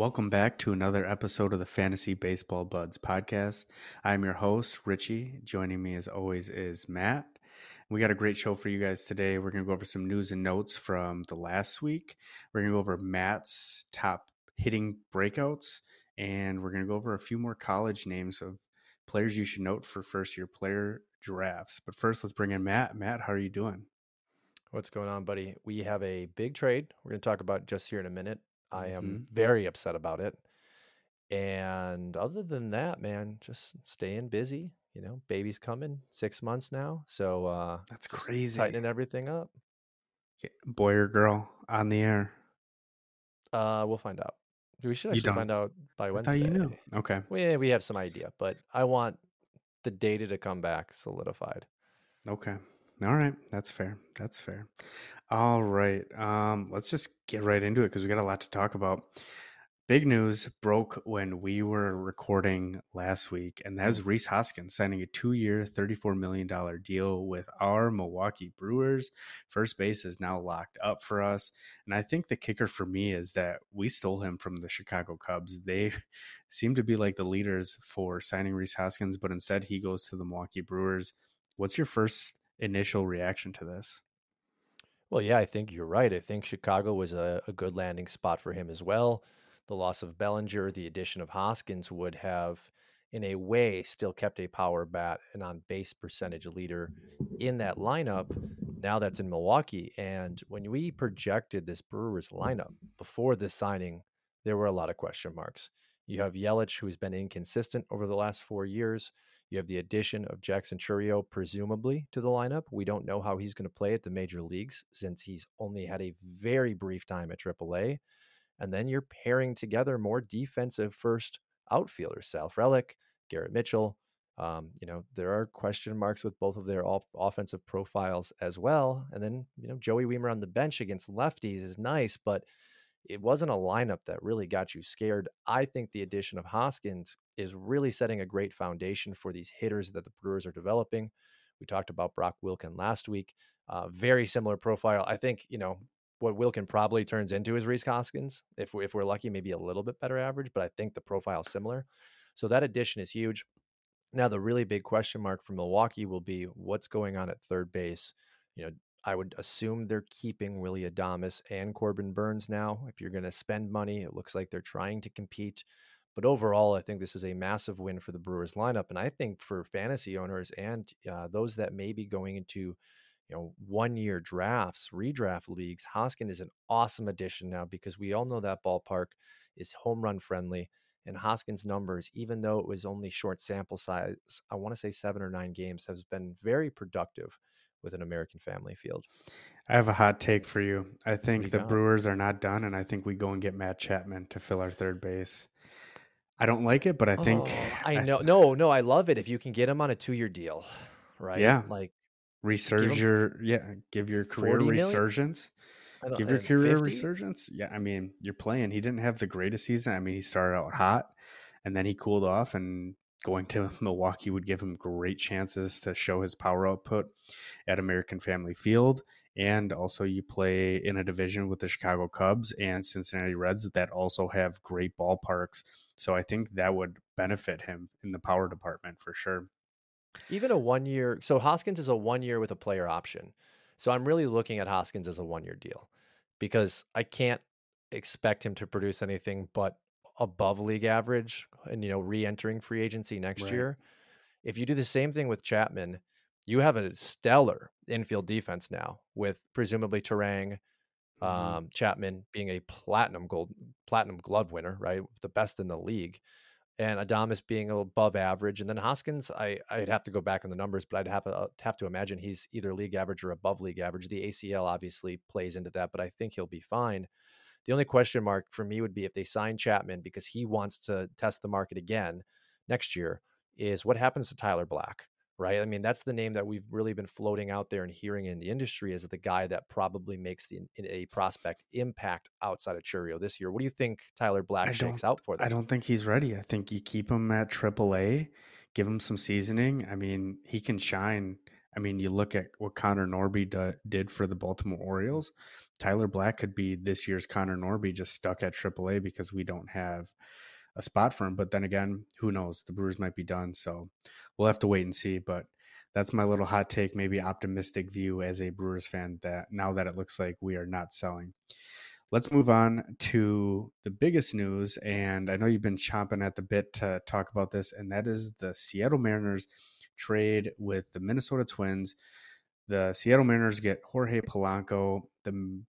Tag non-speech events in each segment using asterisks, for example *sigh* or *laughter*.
Welcome back to another episode of the Fantasy Baseball Buds podcast. I'm your host, Richie. Joining me as always is Matt. We got a great show for you guys today. We're going to go over some news and notes from the last week. We're going to go over Matt's top hitting breakouts, and we're going to go over a few more college names of players you should note for first year player drafts. But first, let's bring in Matt. Matt, how are you doing? What's going on, buddy? We have a big trade we're going to talk about just here in a minute. I am mm-hmm. very upset about it. And other than that, man, just staying busy. You know, baby's coming six months now. So uh that's crazy. Tightening everything up. Boy or girl on the air? Uh we'll find out. We should actually find out by Wednesday. you knew. Okay. We we have some idea, but I want the data to come back solidified. Okay. All right. That's fair. That's fair. All right. Um, let's just get right into it because we got a lot to talk about. Big news broke when we were recording last week, and that was Rhys Hoskins signing a two year, $34 million deal with our Milwaukee Brewers. First base is now locked up for us. And I think the kicker for me is that we stole him from the Chicago Cubs. They *laughs* seem to be like the leaders for signing Rhys Hoskins, but instead he goes to the Milwaukee Brewers. What's your first initial reaction to this? Well, yeah, I think you're right. I think Chicago was a, a good landing spot for him as well. The loss of Bellinger, the addition of Hoskins would have, in a way, still kept a power bat and on base percentage leader in that lineup. Now that's in Milwaukee. And when we projected this Brewers lineup before this signing, there were a lot of question marks. You have Yelich, who's been inconsistent over the last four years. You have the addition of Jackson Chourio, presumably, to the lineup. We don't know how he's going to play at the major leagues since he's only had a very brief time at AAA. And then you're pairing together more defensive first outfielders, Sal Frelick, Garrett Mitchell. Um, you know, there are question marks with both of their offensive profiles as well. And then, you know, Joey Wiemer on the bench against lefties is nice, but it wasn't a lineup that really got you scared. I think the addition of Hoskins is really setting a great foundation for these hitters that the Brewers are developing. We talked about Brock Wilken last week. Uh, very similar profile. I think, you know, what Wilken probably turns into is Rhys Hoskins. If, we, if we're lucky, maybe a little bit better average, but I think the profile is similar. So that addition is huge. Now, the really big question mark for Milwaukee will be what's going on at third base. You know, I would assume they're keeping Willie Adames and Corbin Burnes now. If you're going to spend money, it looks like they're trying to compete. But overall, I think this is a massive win for the Brewers lineup, and I think for fantasy owners and uh, those that may be going into, you know, one-year drafts, redraft leagues, Hoskin is an awesome addition now because we all know that ballpark is home run friendly. And Hoskins' numbers, even though it was only short sample size, I want to say seven or nine games, has been very productive with an American Family Field. I have a hot take for you. I think you the got? Brewers are not done, and I think we go and get Matt Chapman to fill our third base. I don't like it, but I think oh, *laughs* I know. I, no, no, I love it if you can get him on a two-year deal, right? Yeah, like resurge your yeah, give your career resurgence. Give your uh, career 50? resurgence. Yeah, I mean, you're playing. He didn't have the greatest season. I mean, he started out hot, and then he cooled off, and going to *laughs* Milwaukee would give him great chances to show his power output at American Family Field. And also, you play in a division with the Chicago Cubs and Cincinnati Reds that also have great ballparks. So I think that would benefit him in the power department for sure. Even a one year. So Hoskins is a one year with a player option. So I'm really looking at Hoskins as a one year deal because I can't expect him to produce anything but above league average and you know re-entering free agency next right. year if you do the same thing with chapman you have a stellar infield defense now with presumably Turang, mm-hmm. um, Chapman being a platinum gold platinum glove winner, right? The best in the league. And Adames being above average, and then Hoskins, I I'd have to go back on the numbers, but I'd have to, have to imagine he's either league average or above league average. The ACL obviously plays into that, but I think he'll be fine. The only question mark for me would be if they sign Chapman because he wants to test the market again next year, is what happens to Tyler Black, right? I mean, that's the name that we've really been floating out there and hearing in the industry is the guy that probably makes the a prospect impact outside of Chourio this year. What do you think Tyler Black shakes out for? Them? I don't think he's ready. I think you keep him at AAA, give him some seasoning. I mean, he can shine I mean, you look at what Connor Norby do, did for the Baltimore Orioles. Tyler Black could be this year's Connor Norby, just stuck at AAA because we don't have a spot for him. But then again, who knows? The Brewers might be done, so we'll have to wait and see. But that's my little hot take, maybe optimistic view as a Brewers fan that now that it looks like we are not selling. Let's move on to the biggest news. And I know you've been chomping at the bit to talk about this, and that is the Seattle Mariners trade with the Minnesota Twins. The Seattle Mariners get Jorge Polanco. The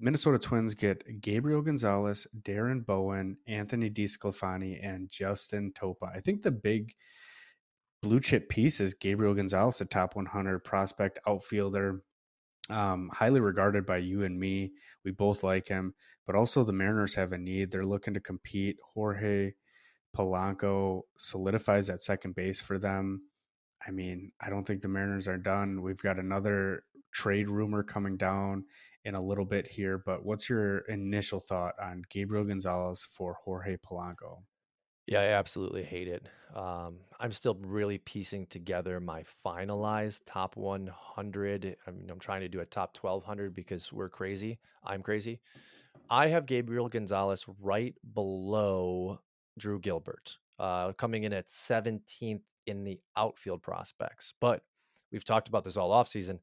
Minnesota Twins get Gabriel Gonzalez, Darren Bowen, Anthony DeSclafani, and Justin Topa. I think the big blue chip piece is Gabriel Gonzalez, a top 100 prospect outfielder, um, highly regarded by you and me. We both like him, but also the Mariners have a need. They're looking to compete. Jorge Polanco solidifies that second base for them. I mean, I don't think the Mariners are done. We've got another trade rumor coming down in a little bit here, but what's your initial thought on Gabriel Gonzalez for Jorge Polanco? Yeah, I absolutely hate it. Um, I'm still really piecing together my finalized top 100. I mean, I'm trying to do a top 1200 because we're crazy. I'm crazy. I have Gabriel Gonzalez right below Drew Gilbert, uh, coming in at 17th in the outfield prospects. But we've talked about this all offseason.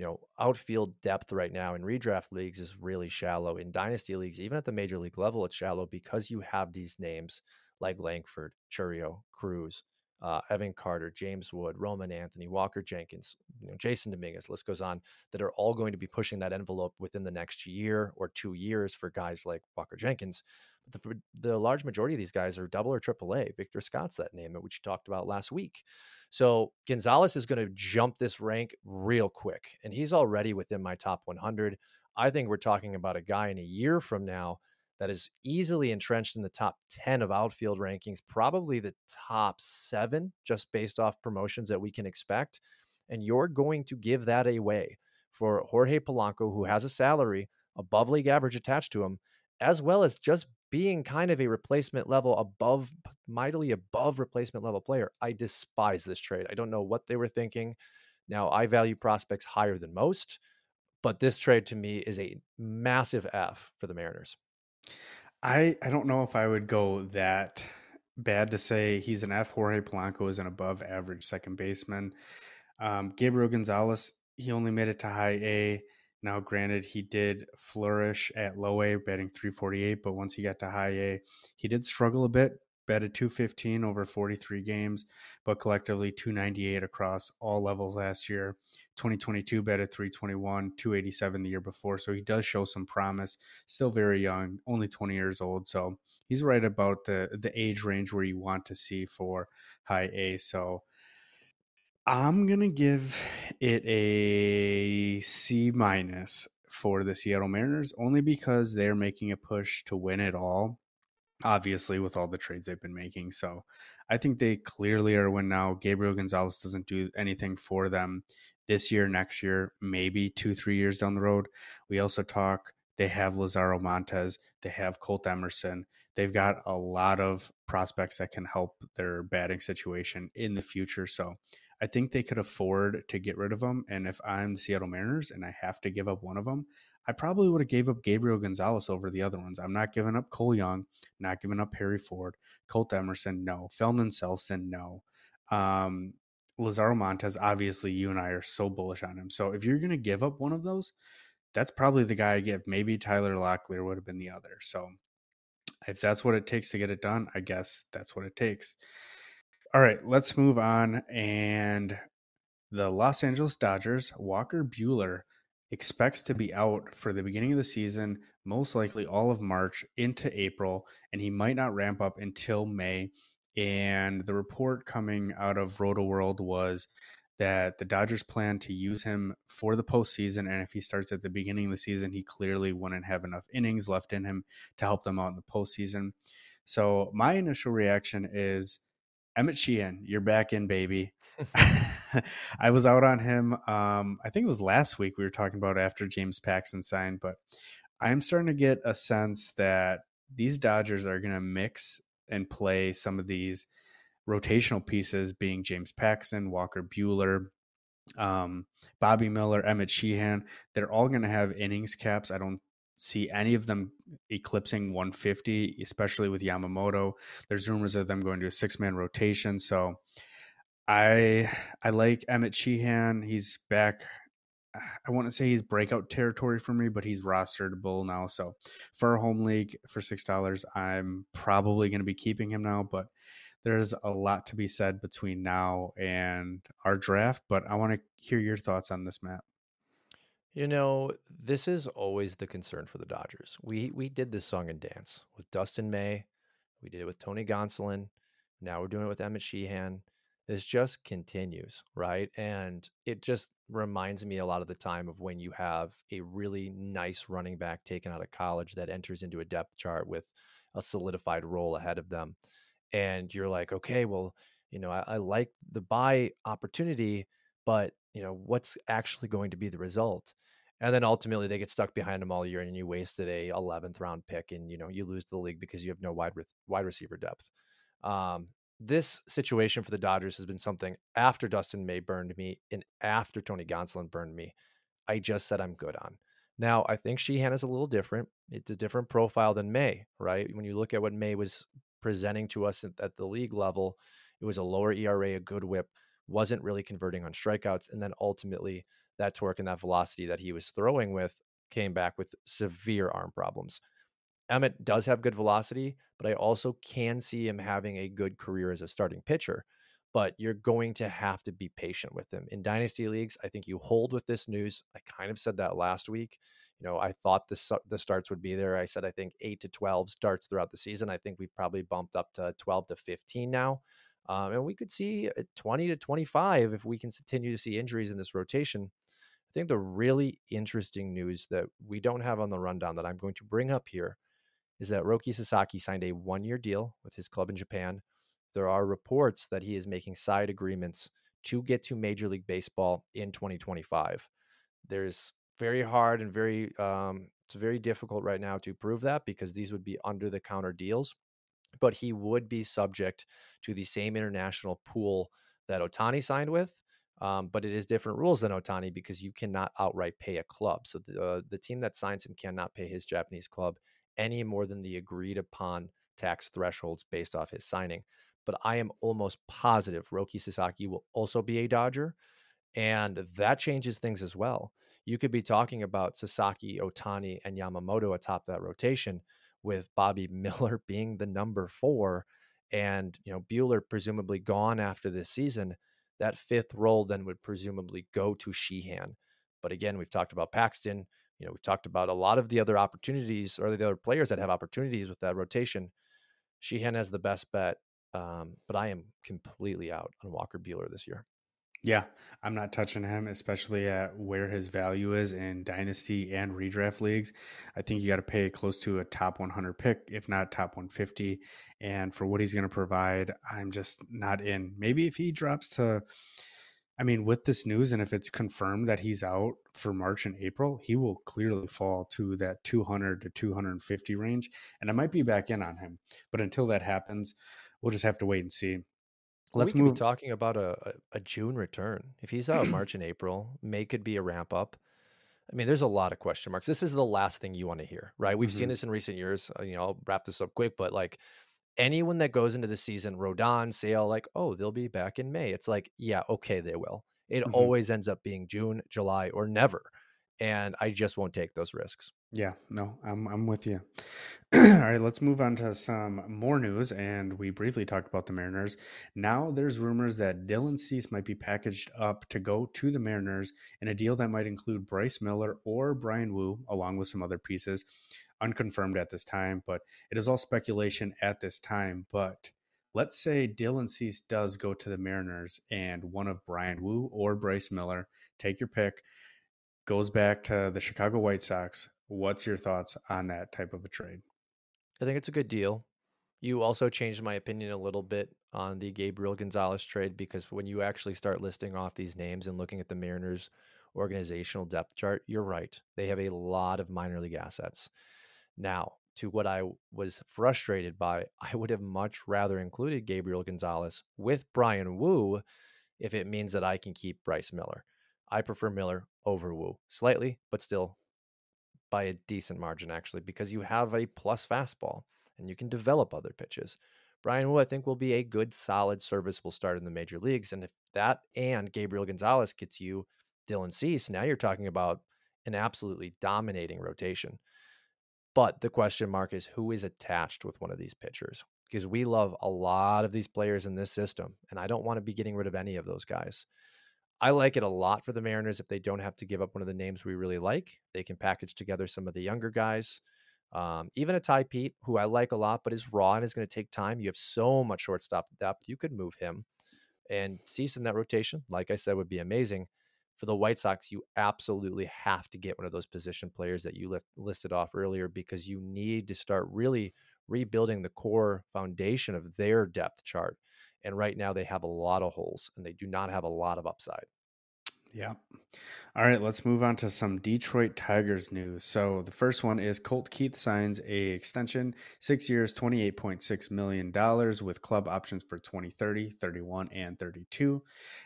You know, outfield depth right now in redraft leagues is really shallow. In dynasty leagues, even at the major league level, it's shallow because you have these names like Langford, Chourio, Crews, uh, Evan Carter, James Wood, Roman Anthony, Walker Jenkins, you know, Jasson Dominguez, list goes on, that are all going to be pushing that envelope within the next year or two years for guys like Walker Jenkins. The, the large majority of these guys are double or triple A. Victor Scott's that name, which you talked about last week. So Gonzalez is going to jump this rank real quick, and he's already within my top 100. I think we're talking about a guy in a year from now that is easily entrenched in the top 10 of outfield rankings, probably the top seven, just based off promotions that we can expect. And you're going to give that away for Jorge Polanco, who has a salary above league average attached to him, as well as just being kind of a replacement level above, mightily above replacement level player. I despise this trade. I don't know what they were thinking. Now, I value prospects higher than most, but this trade to me is a massive F for the Mariners. I I don't know if I would go that bad to say he's an F. Jorge Polanco is an above average second baseman. Um, Gabriel Gonzalez, he only made it to high A. Now, granted, he did flourish at low A, batting 348, but once he got to high A, he did struggle a bit batted 215 over 43 games, but collectively 298 across all levels last year. 2022 batted 321, 287 the year before. So he does show some promise. Still very young, only 20 years old. So he's right about the the age range where you want to see for high A. So I'm gonna give it a C minus for the Seattle Mariners only because they're making a push to win it all obviously with all the trades they've been making. So I think they clearly are win now. Gabriel Gonzalez doesn't do anything for them this year, next year, maybe two, three years down the road. We also talk, they have Lazaro Montes, they have Colt Emerson. They've got a lot of prospects that can help their batting situation in the future. So I think they could afford to get rid of them. And if I'm the Seattle Mariners and I have to give up one of them, I probably would have gave up Gabriel Gonzalez over the other ones. I'm not giving up Cole Young, not giving up Harry Ford, Colt Emerson, no. Felnin Celesten, no. Um, Lazaro Montes, obviously, you and I are so bullish on him. So if you're going to give up one of those, that's probably the guy I give. Maybe Tyler Locklear would have been the other. So if that's what it takes to get it done, I guess that's what it takes. All right, let's move on. And the Los Angeles Dodgers, Walker Buehler expects to be out for the beginning of the season, most likely all of March into April, and he might not ramp up until May. And the report coming out of Rotoworld was that the Dodgers plan to use him for the postseason. And if he starts at the beginning of the season, he clearly wouldn't have enough innings left in him to help them out in the postseason. So my initial reaction is Emmett Sheehan, you're back in, baby. *laughs* *laughs* I was out on him. Um, I think it was last week we were talking about after James Paxton signed, but I'm starting to get a sense that these Dodgers are going to mix and play some of these rotational pieces, being James Paxton, Walker Buehler, um, Bobby Miller, Emmett Sheehan, they're all going to have innings caps. I don't see any of them eclipsing 150, especially with Yamamoto. There's rumors of them going to a six man rotation. So I I like Emmett Sheehan. He's back. I want to say he's breakout territory for me, but he's rosterable now. So for a home league for six dollars, I'm probably going to be keeping him now. But there's a lot to be said between now and our draft. But I want to hear your thoughts on this, Matt. You know, this is always the concern for the Dodgers. We we did this song and dance with Dustin May. We did it with Tony Gonsolin. Now we're doing it with Emmett Sheehan. This just continues, right? And it just reminds me a lot of the time of when you have a really nice running back taken out of college that enters into a depth chart with a solidified role ahead of them. And you're like, okay, well, you know, I, I like the buy opportunity, but you know, what's actually going to be the result? And then ultimately they get stuck behind them all year and you wasted a 11th round pick and you know you lose the league because you have no wide re- wide receiver depth. Um, this situation for the dodgers has been something after dustin may burned me and after tony gonsolin burned me i just said i'm good on. Now i think sheehan is a little different. It's a different profile than may right? When you look at what may was presenting to us at the league level it was a lower era a good whip wasn't really converting on strikeouts and then ultimately that torque and that velocity that he was throwing with came back with severe arm problems. Emmett does have good velocity, but I also can see him having a good career as a starting pitcher. But you're going to have to be patient with him. In dynasty leagues, I think you hold with this news. I kind of said that last week. You know, I thought the the starts would be there. I said I think eight to twelve starts throughout the season. I think we've probably bumped up to twelve to fifteen now, um, and we could see twenty to twenty five if we can continue to see injuries in this rotation. I think the really interesting news that we don't have on the rundown that I'm going to bring up here is that Roki Sasaki signed a one year deal with his club in Japan. There are reports that he is making side agreements to get to Major League Baseball in 2025. There's very hard and very, um, it's very difficult right now to prove that because these would be under the counter deals. But he would be subject to the same international pool that Ohtani signed with um, but it is different rules than Ohtani because you cannot outright pay a club. So the uh, the team that signs him cannot pay his Japanese club any more than the agreed upon tax thresholds based off his signing. But I am almost positive Roki Sasaki will also be a Dodger, and that changes things as well. You could be talking about Sasaki, Ohtani, and Yamamoto atop that rotation, with Bobby *laughs* Miller being the number four, and you know Buehler presumably gone after this season that fifth role then would presumably go to Sheehan. But again, we've talked about Paxton. You know, we've talked about a lot of the other opportunities or the other players that have opportunities with that rotation. Sheehan has the best bet, um, but I am completely out on Walker Buehler this year. Yeah, I'm not touching him, especially at where his value is in dynasty and redraft leagues. I think you got to pay close to a top 100 pick, if not top 150. And for what he's going to provide, I'm just not in. Maybe if he drops to, I mean, with this news, and if it's confirmed that he's out for March and April, he will clearly fall to that 200 to 250 range. And I might be back in on him. But until that happens, we'll just have to wait and see. Let's we could move. be talking about a, a, June return. If he's out *clears throat* March and April, May could be a ramp up. I mean, there's a lot of question marks. This is the last thing you want to hear, right? We've mm-hmm. seen this in recent years. Uh, you know, I'll wrap this up quick, but like anyone that goes into the season, Rodon, Sale, like, oh, they'll be back in May. It's like, yeah, okay, they will. It mm-hmm. always ends up being June, July, or never. And I just won't take those risks. Yeah, no, I'm I'm with you. *clears throat* All right, let's move on to some more news. And we briefly talked about the Mariners. Now there's rumors that Dylan Cease might be packaged up to go to the Mariners in a deal that might include Bryce Miller or Bryan Woo, along with some other pieces. Unconfirmed at this time, but it is all speculation at this time. But let's say Dylan Cease does go to the Mariners and one of Bryan Woo or Bryce Miller, take your pick, goes back to the Chicago White Sox What's your thoughts on that type of a trade? I think it's a good deal. You also changed my opinion a little bit on the Gabriel Gonzalez trade because when you actually start listing off these names and looking at the Mariners organizational depth chart, you're right. They have a lot of minor league assets. Now, to what I was frustrated by, *laughs* I would have much rather included Gabriel Gonzalez with Bryan Woo if it means that I can keep Bryce Miller. I prefer Miller over Woo slightly, but still by a decent margin, actually, because you have a plus fastball and you can develop other pitches. Bryan Woo, I think, will be a good, solid, serviceable start in the major leagues. And if that and Gabriel Gonzalez gets you Dylan Cease, now you're talking about an absolutely dominating rotation. But the question mark is who is attached with one of these pitchers? Because we love a lot of these players in this system, and I don't want to be getting rid of any of those guys. I like it a lot for the Mariners if they don't have to give up one of the names we really like. They can package together some of the younger guys. Um, even a Tai Peete, who I like a lot, but is raw and is going to take time. You have so much shortstop depth. You could move him and Cease in that rotation, like I said, would be amazing. For the White Sox, you absolutely have to get one of those position players that you listed off earlier because you need to start really rebuilding the core foundation of their depth chart. And right now, they have a lot of holes and they do not have a lot of upside. Yeah. All right, let's move on to some Detroit Tigers news. So the first one is Colt Keith signs a extension, six years, $28.6 million with club options for 2030, 31, and 32.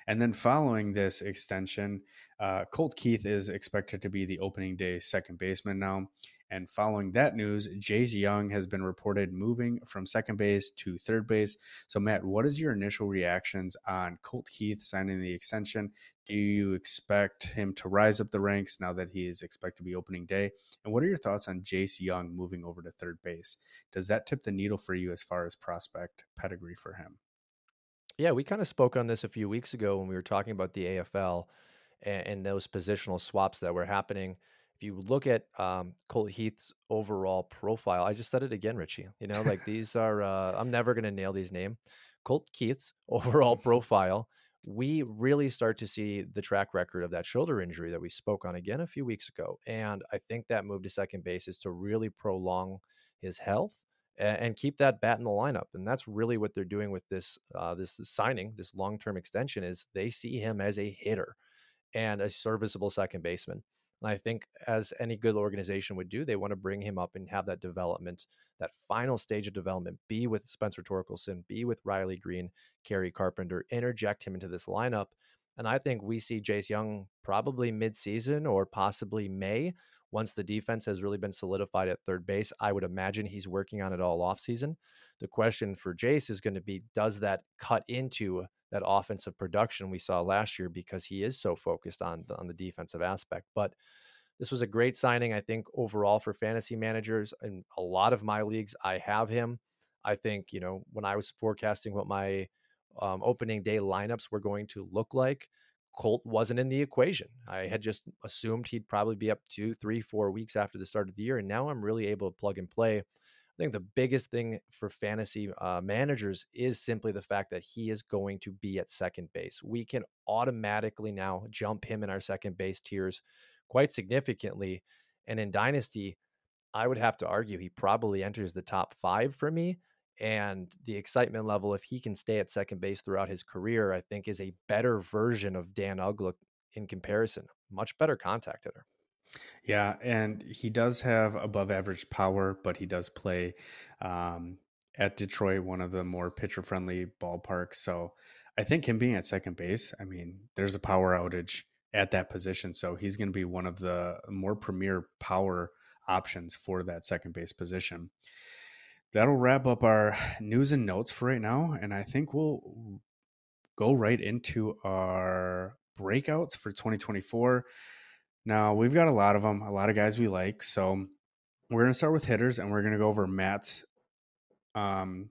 And then following this extension, uh, Colt Keith is expected to be the opening day second baseman now. And following that news, Jace Jung has been reported moving from second base to third base. So, Matt, what is your initial reactions on Colt Keith signing the extension? Do you expect him to rise up the ranks now that he is expected to be opening day? And what are your thoughts on Jace Jung moving over to third base? Does that tip the needle for you as far as prospect pedigree for him? Yeah, we kind of spoke on this a few weeks ago when we were talking about the AFL and, and those positional swaps that were happening if you look at um, Colt Heath's overall profile, I just said it again, Richie. You know, like these are, uh, I'm never going to nail these names. Colt Keith's *laughs* overall *laughs* profile, we really start to see the track record of that shoulder injury that we spoke on again a few weeks ago. And I think that move to second base is to really prolong his health and, and keep that bat in the lineup. And that's really what they're doing with this uh, this signing, this long term extension. Is they see him as a hitter and a serviceable second baseman. And I think, as any good organization would do, they want to bring him up and have that development, that final stage of development, be with Spencer Torkelson, be with Riley Greene, Kerry Carpenter, interject him into this lineup. And I think we see Jace Jung probably midseason or possibly May once the defense has really been solidified at third base. I would imagine he's working on it all offseason. The question for Jace is going to be does that cut into that offensive production we saw last year because he is so focused on the, on the defensive aspect. But this was a great signing, I think, overall for fantasy managers. In a lot of my leagues, I have him. I think, you know, when I was forecasting what my um, opening day lineups were going to look like, Colt wasn't in the equation. I had just assumed he'd probably be up two, three, four weeks after the start of the year. And now I'm really able to plug and play I think the biggest thing for fantasy uh, managers is simply the fact that he is going to be at second base. We can automatically now jump him in our second base tiers quite significantly. And in Dynasty, I would have to argue he probably enters the top five for me. And the excitement level, if he can stay at second base throughout his career, I think is a better version of Dan Uggla in comparison. Much better contact hitter. Yeah, and he does have above average power, but he does play um, at Detroit, one of the more pitcher friendly ballparks. So I think him being at second base, I mean, there's a power outage at that position. So he's going to be one of the more premier power options for that second base position. That'll wrap up our news and notes for right now. And I think we'll go right into our breakouts for 2024. Now, we've got a lot of them, a lot of guys we like. So we're going to start with hitters and we're going to go over Matt's um,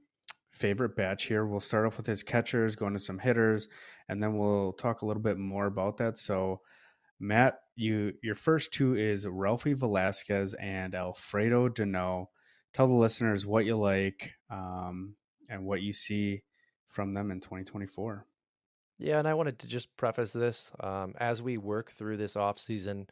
favorite batch here. We'll start off with his catchers, go into some hitters, and then we'll talk a little bit more about that. So, Matt, you your first two is Ralphy Velazquez and Alfredo Duno. Tell the listeners what you like um, and what you see from them in 2024. Yeah, and I wanted to just preface this um, as we work through this off season,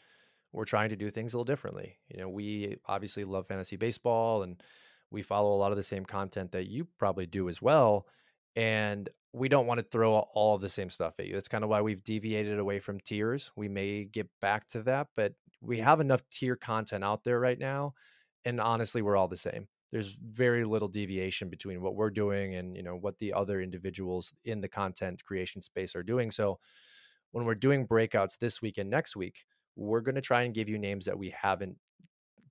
we're trying to do things a little differently. You know, we obviously love fantasy baseball and we follow a lot of the same content that you probably do as well. And we don't want to throw all of the same stuff at you. That's kind of why we've deviated away from tiers. We may get back to that, but we have enough tier content out there right now. And honestly, we're all the same there's very little deviation between what we're doing and you know what the other individuals in the content creation space are doing so when we're doing breakouts this week and next week, we're going to try and give you names that we haven't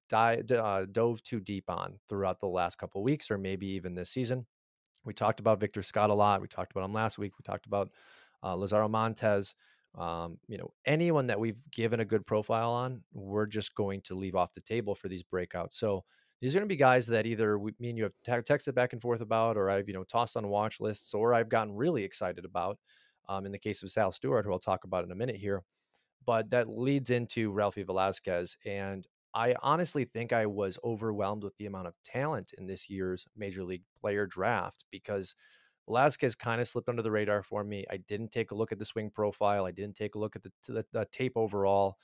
di- uh, dove too deep on throughout the last couple weeks or maybe even this season. We talked about Victor Scott a lot. We talked about him last week. We talked about uh, Lazaro Montes. Um, you know, anyone that we've given a good profile on, we're just going to leave off the table for these breakouts. So these are going to be guys that either we, me and you have t- texted back and forth about, or I've you know tossed on watch lists, or I've gotten really excited about. Um, in the case of Sal Stewart, who I'll talk about in a minute here, but that leads into Ralphy Velazquez, and I honestly think I was overwhelmed with the amount of talent in this year's Major League Player Draft because Velazquez kind of slipped under the radar for me. I didn't take a look at the swing profile. I didn't take a look at the, the, the tape overall.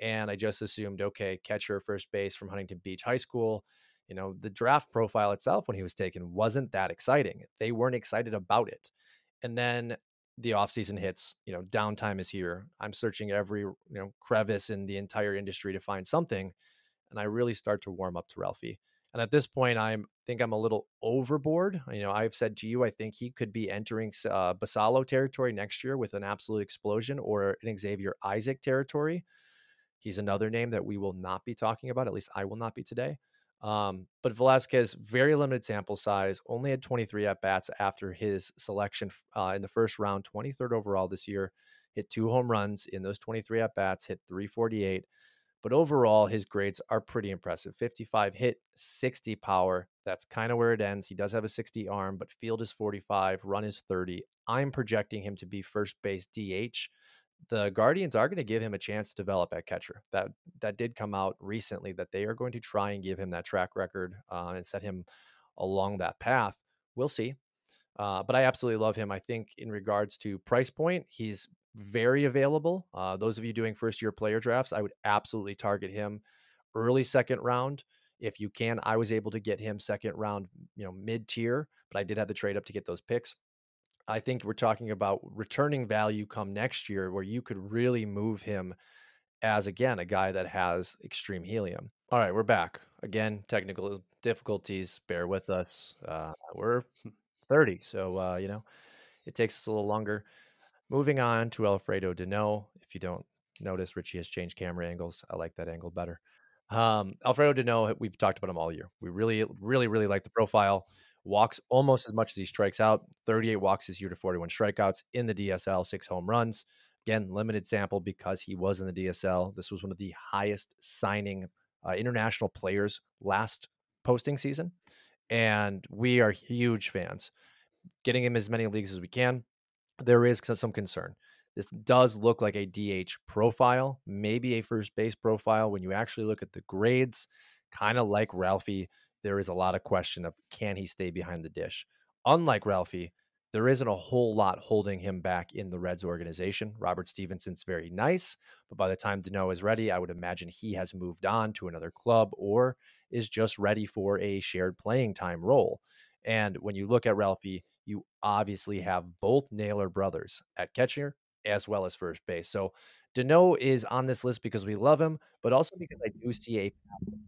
And I just assumed, okay, catcher, first base from Huntington Beach High School. You know, the draft profile itself when he was taken wasn't that exciting. They weren't excited about it. And then the offseason hits, you know, downtime is here. I'm searching every, you know, crevice in the entire industry to find something. And I really start to warm up to Ralphy. And at this point, I think I'm a little overboard. You know, I've said to you, I think he could be entering uh, Basallo territory next year with an absolute explosion or an Xavier Isaac territory. He's another name that we will not be talking about. At least I will not be today. Um, but Velazquez, very limited sample size, only had 23 at bats after his selection uh, in the first round, 23rd overall this year. Hit two home runs in those 23 at bats, hit 348. But overall, his grades are pretty impressive 55 hit, 60 power. That's kind of where it ends. He does have a 60 arm, but field is 45, run is 30. I'm projecting him to be first base DH. The Guardians are going to give him a chance to develop at catcher. That that did come out recently that they are going to try and give him that track record uh, and set him along that path. We'll see. Uh, but I absolutely love him. I think in regards to price point, he's very available. Uh, those of you doing first year player drafts, I would absolutely target him early second round if you can. I was able to get him second round, you know, mid tier, but I did have the trade up to get those picks. I think we're talking about returning value come next year where you could really move him as again a guy that has extreme helium. All right, we're back. Again, technical difficulties, bear with us. Uh, we're 30, so uh, you know, it takes us a little longer. Moving on to Alfredo Duno. If you don't notice, Richie has changed camera angles. I like that angle better. Um, Alfredo Duno, we've talked about him all year. We really, really, really like the profile. Walks almost as much as he strikes out. 38 walks this year to 41 strikeouts in the DSL, six home runs. Again, limited sample because he was in the DSL. This was one of the highest signing uh, international players last posting season. And we are huge fans. Getting him as many leagues as we can there is some concern. This does look like a DH profile, maybe a first base profile. When you actually look at the grades, kind of like Ralphy, there is a lot of question of can he stay behind the dish. Unlike Ralphy, there isn't a whole lot holding him back in the Reds organization. Robert Stevenson's very nice, but by the time Duno is ready, I would imagine he has moved on to another club or is just ready for a shared playing time role. And when you look at Ralphy, you obviously have both Naylor brothers at catcher as well as first base. So Duno is on this list because we love him, but also because I do see a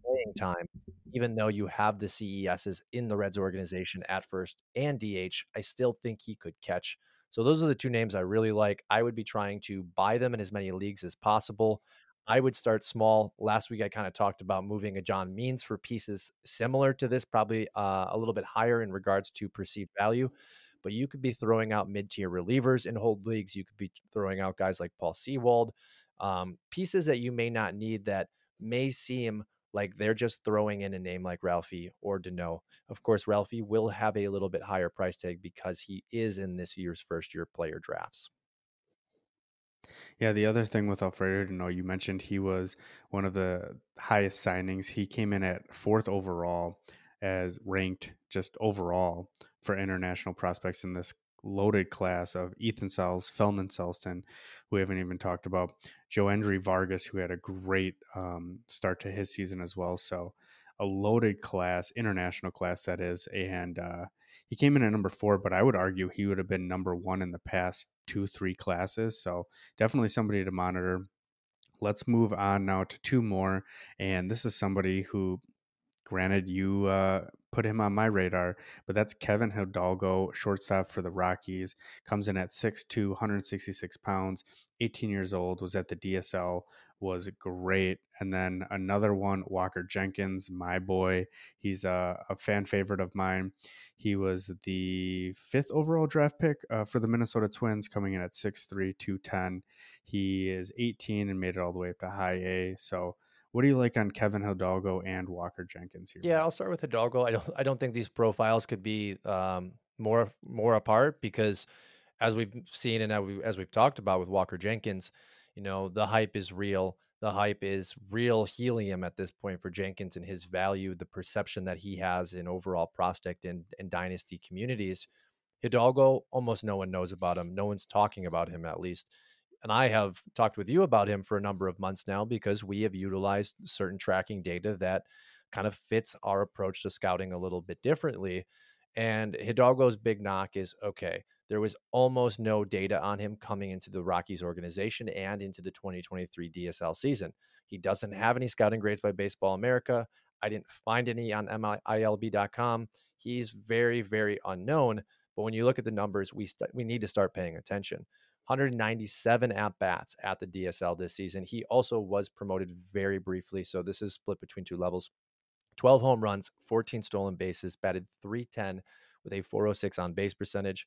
playing time. Even though you have the CESs in the Reds organization at first and DH, I still think he could catch. So those are the two names I really like. I would be trying to buy them in as many leagues as possible. I would start small. Last week, I kind of talked about moving a John Means for pieces similar to this, probably uh, a little bit higher in regards to perceived value. But you could be throwing out mid tier relievers in hold leagues. You could be throwing out guys like Paul Sewald, um, pieces that you may not need that may seem like they're just throwing in a name like Ralphy or Duno. Of course, Ralphy will have a little bit higher price tag because he is in this year's first year player drafts. Yeah, the other thing with Alfredo Duno, you mentioned he was one of the highest signings. He came in at fourth overall as ranked just overall for international prospects in this loaded class of Ethan Salas, Felnin Celesten, who we haven't even talked about, Joenry Vargas, who had a great um, start to his season as well. So a loaded class, international class that is, and uh, he came in at number four, but I would argue he would have been number one in the past two, three classes. So definitely somebody to monitor. Let's move on now to two more. And this is somebody who, granted, you uh, put him on my radar, but that's Kevin Hidalgo, shortstop for the Rockies. Comes in at 6'2, 166 pounds, 18 years old, was at the DSL, was great. And then another one, Walker Jenkins, my boy. He's a, a fan favorite of mine. He was the fifth overall draft pick uh, for the Minnesota Twins, coming in at 6'3, 210. He is 18 and made it all the way up to high A. So, what do you like on Kevin Hidalgo and Walker Jenkins here? Yeah, I'll start with Hidalgo. I don't I don't think these profiles could be um, more more apart because as we've seen and as we've, as we've talked about with Walker Jenkins, you know, the hype is real. The hype is real helium at this point for Jenkins and his value, the perception that he has in overall prospect and, and dynasty communities. Hidalgo, almost no one knows about him. No one's talking about him, at least and I have talked with you about him for a number of months now because we have utilized certain tracking data that kind of fits our approach to scouting a little bit differently. And Hidalgo's big knock is okay, there was almost no data on him coming into the Rockies organization and into the 2023 DSL season. He doesn't have any scouting grades by Baseball America. I didn't find any on MILB.com. He's very, very unknown. But when you look at the numbers, we st- we need to start paying attention. 197 at bats at the DSL this season. He also was promoted very briefly, so this is split between two levels. 12 home runs, 14 stolen bases, batted 310 with a 406 on base percentage,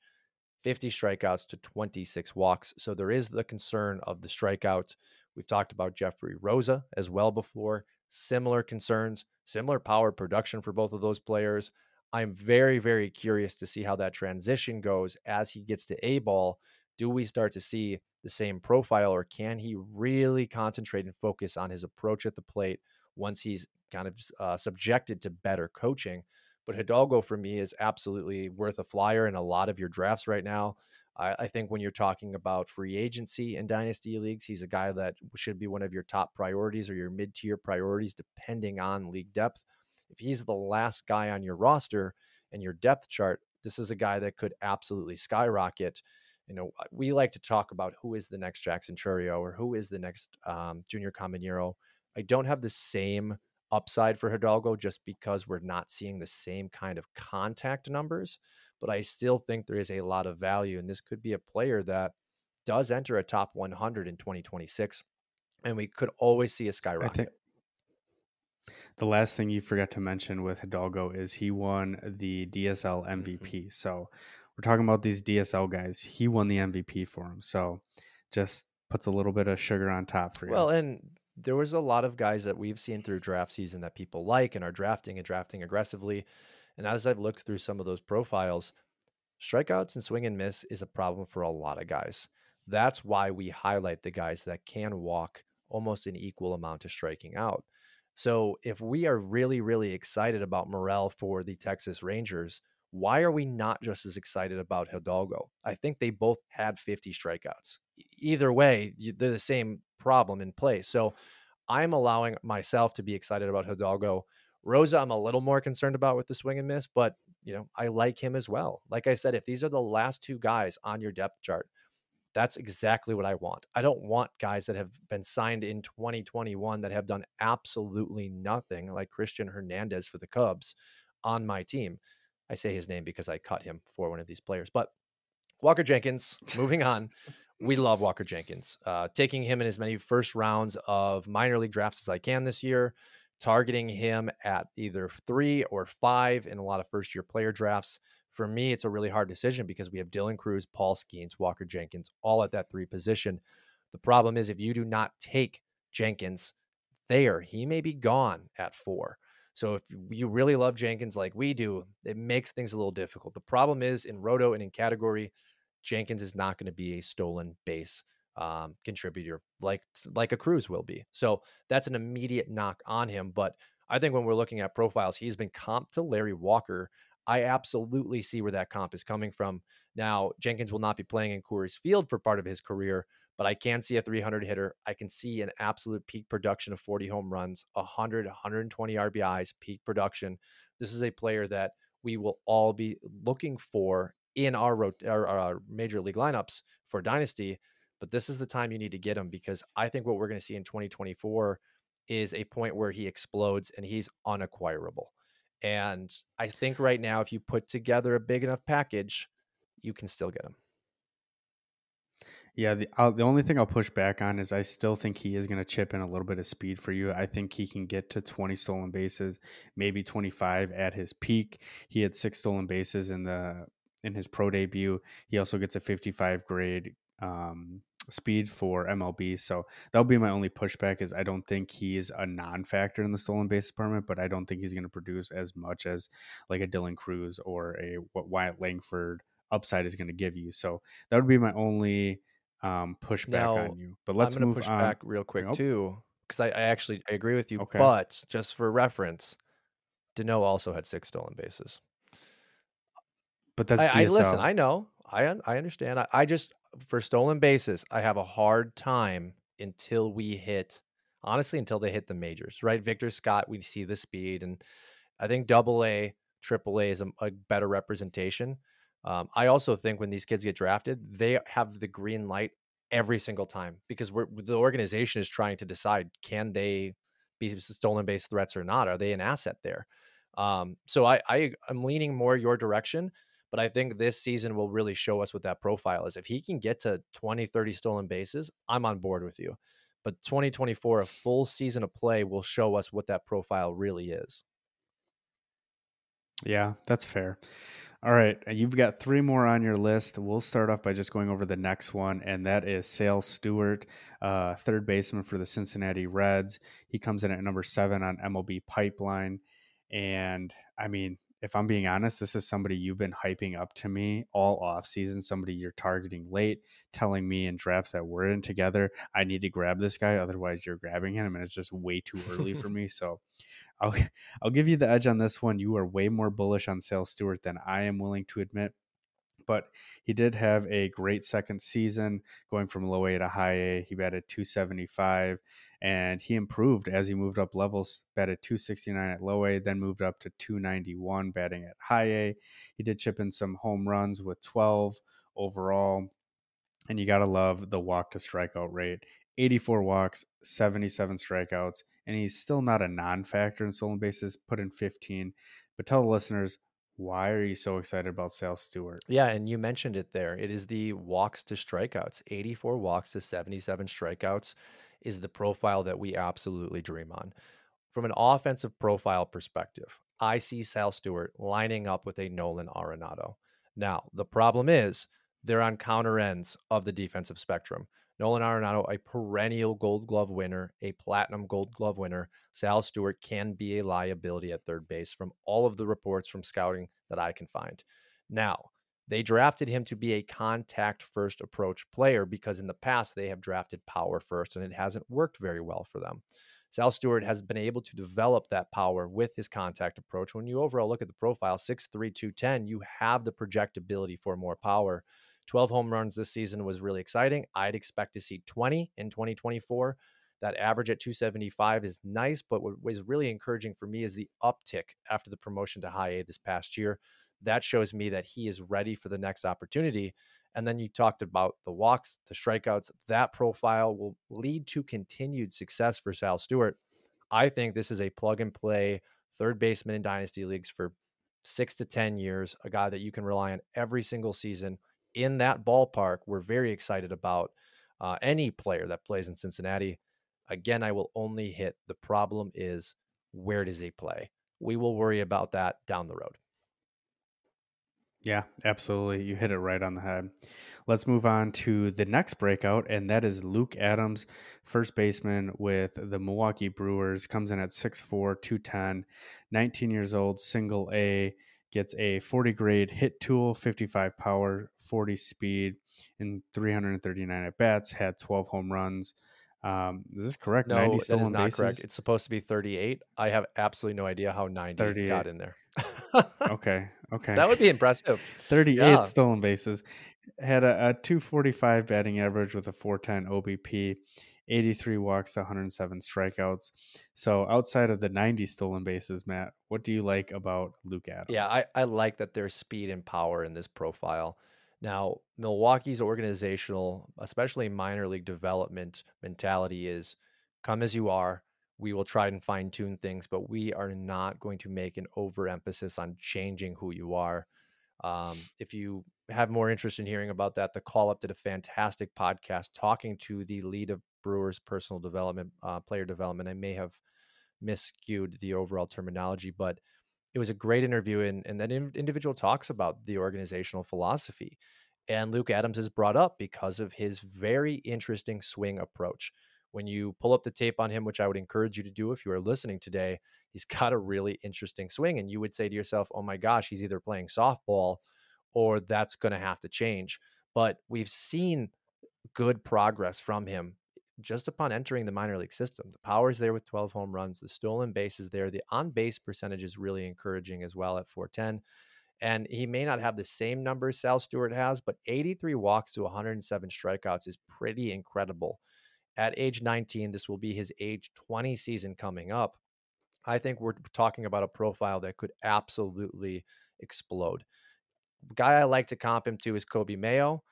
50 strikeouts to 26 walks. So there is the concern of the strikeout. We've talked about Jeffrey Rosa as well before. Similar concerns, similar power production for both of those players. I'm very, very curious to see how that transition goes as he gets to A ball do we start to see the same profile or can he really concentrate and focus on his approach at the plate once he's kind of uh, subjected to better coaching? But hidalgo for me is absolutely worth a flyer in a lot of your drafts right now. I, I think when you're talking about free agency in dynasty leagues he's a guy that should be one of your top priorities or your mid-tier priorities depending on league depth. If he's the last guy on your roster and your depth chart this is a guy that could absolutely skyrocket you know, we like to talk about who is the next Jackson Chourio or who is the next um, Junior Caminero. I don't have the same upside for Hidalgo just because we're not seeing the same kind of contact numbers, but I still think there is a lot of value. And this could be a player that does enter a top 100 in 2026. And we could always see a skyrocket. I think the last thing you forgot to mention with Hidalgo is he won the DSL MVP. Mm-hmm. So we're talking about these DSL guys. He won the MVP for him. So just puts a little bit of sugar on top for you. Well, and there was a lot of guys that we've seen through draft season that people like and are drafting and drafting aggressively. And as I've looked through some of those profiles, strikeouts and swing and miss is a problem for a lot of guys. That's why we highlight the guys that can walk almost an equal amount to striking out. So if we are really, really excited about Morel for the Texas Rangers, why are we not just as excited about Hidalgo? I think they both had 50 strikeouts. Either way, they're the same problem in play. So I'm allowing myself to be excited about Hidalgo. Rosa, I'm a little more concerned about with the swing and miss, but you know, I like him as well. Like I said, if these are the last two guys on your depth chart, that's exactly what I want. I don't want guys that have been signed in 2021 that have done absolutely nothing, like Christian Hernandez for the Cubs, on my team. I say his name because I cut him for one of these players. But Walker Jenkins, moving on. We love Walker Jenkins. Uh, taking him in as many first rounds of minor league drafts as I can this year, targeting him at either three or five in a lot of first year player drafts. For me, it's a really hard decision because we have Dylan Crews, Paul Skenes, Walker Jenkins, all at that three position. The problem is if you do not take Jenkins there, he may be gone at four. So if you really love Jenkins like we do, it makes things a little difficult. The problem is in Roto and in category, Jenkins is not going to be a stolen base um, contributor like like a Crews will be. So that's an immediate knock on him. But I think when we're looking at profiles, he's been comped to Larry Walker. I absolutely see where that comp is coming from. Now, Jenkins will not be playing in Coors Field for part of his career, but I can see a 300 hitter. I can see an absolute peak production of 40 home runs, 100, 120 RBIs, peak production. This is a player that we will all be looking for in our, our, our major league lineups for Dynasty. But this is the time you need to get him because I think what we're going to see in 2024 is a point where he explodes and he's unacquirable. And I think right now, if you put together a big enough package, you can still get him. Yeah, the I'll, the only thing I'll push back on is I still think he is going to chip in a little bit of speed for you. I think he can get to 20 stolen bases, maybe 25 at his peak. He had six stolen bases in the in his pro debut. He also gets a 55 grade um, speed for MLB. So that'll be my only pushback is I don't think he is a non-factor in the stolen base department, but I don't think he's going to produce as much as like a Dylan Crews or a what Wyatt Langford upside is going to give you. So that would be my only um, push back Now, on you. But let's move push on. back real quick Nope. too, because I, I actually I agree with you. Okay. But just for reference, Duno also had six stolen bases. But that's I, I listen. I know. I I understand. I, I just for stolen bases, I have a hard time until we hit. Honestly, until they hit the majors, right? Victor Scott, we see the speed, and I think Double A, Triple A is a, a better representation. Um, I also think when these kids get drafted, they have the green light every single time because we're the organization is trying to decide can they be stolen base threats or not? Are they an asset there? Um, so I, I I'm leaning more your direction, but I think this season will really show us what that profile is. If he can get to 20, 30 stolen bases, I'm on board with you. But 2024, a full season of play will show us what that profile really is. Yeah, that's fair. All right, you've got three more on your list. We'll start off by just going over the next one, and that is Sal Stewart, uh, third baseman for the Cincinnati Reds. He comes in at number seven on MLB Pipeline, and I mean, if I'm being honest, this is somebody you've been hyping up to me all off season. Somebody you're targeting late, telling me in drafts that we're in together, I need to grab this guy, otherwise you're grabbing him, and it's just way too early for *laughs* me. So I'll *laughs* I'll give you the edge on this one. You are way more bullish on Sal Stewart than I am willing to admit. But he did have a great second season, going from low A to high A. He batted 275, and he improved as he moved up levels. Batted 269 at low A, then moved up to 291 batting at high A. He did chip in some home runs with 12 overall, and you gotta love the walk to strikeout rate. 84 walks, 77 strikeouts, and he's still not a non-factor in stolen bases. Put in 15. But tell the listeners why are you so excited about Sal Stewart? Yeah, and you mentioned it there. It is the walks to strikeouts. 84 walks to 77 strikeouts is the profile that we absolutely dream on. From an offensive profile perspective, I see Sal Stewart lining up with a Nolan Arenado. Now, the problem is they're on counter ends of the defensive spectrum. Nolan Arenado, a perennial gold glove winner, a platinum gold glove winner. Sal Stewart can be a liability at third base from all of the reports from scouting that I can find. Now, they drafted him to be a contact first approach player because in the past they have drafted power first and it hasn't worked very well for them. Sal Stewart has been able to develop that power with his contact approach. When you overall look at the profile, 6'3, 210, you have the projectability for more power. 12 home runs this season was really exciting. I'd expect to see 20 in 2024. That average at 275 is nice, but what was really encouraging for me is the uptick after the promotion to high A this past year. That shows me that he is ready for the next opportunity. And then you talked about the walks, the strikeouts. That profile will lead to continued success for Sal Stewart. I think this is a plug and play third baseman in dynasty leagues for six to 10 years, a guy that you can rely on every single season in that ballpark. We're very excited about uh, any player that plays in Cincinnati. Again, I will only hit the problem is where does he play? We will worry about that down the road. Yeah, absolutely. You hit it right on the head. Let's move on to the next breakout, and that is Luke Adams, first baseman with the Milwaukee Brewers. Comes in at 6'4, 210, 19 years old, single A, gets a 40 grade hit tool, 55 power, 40 speed, and 339 at bats, had 12 home runs. Um, is this correct? No, 90 that is not bases. correct. It's supposed to be 38. I have absolutely no idea how 90 got in there. Okay, *laughs* okay. that would be impressive. 38 Yeah. stolen bases. Had a, a 245 batting average with a 410 OBP, 83 walks to 107 strikeouts. So outside of the 90 stolen bases, Matt, what do you like about Luke Adams? Yeah, I, I like that there's speed and power in this profile. Now, Milwaukee's organizational, especially minor league development mentality is come as you are. we will try and fine tune things, but we are not going to make an overemphasis on changing who you are. Um, if you have more interest in hearing about that, the call up did a fantastic podcast talking to the lead of Brewers personal development, uh, player development. I may have miscued the overall terminology, but it was a great interview. And, and that in, individual talks about the organizational philosophy. And Luke Adams is brought up because of his very interesting swing approach. When you pull up the tape on him, which I would encourage you to do if you are listening today, he's *laughs* got a really interesting swing. And you would say to yourself, oh my gosh, he's either playing softball or that's going to have to change. But we've seen good progress from him just upon entering the minor league system. The power is there with 12 home runs, the stolen base is there, the on base percentage is really encouraging as well at 410. And he may not have the same numbers Sal Stewart has, but 83 walks to 107 strikeouts is pretty incredible. At age 19, this will be his age 20 season coming up. I think we're talking about a profile that could absolutely explode. Guy I like to comp him to is Coby Mayo.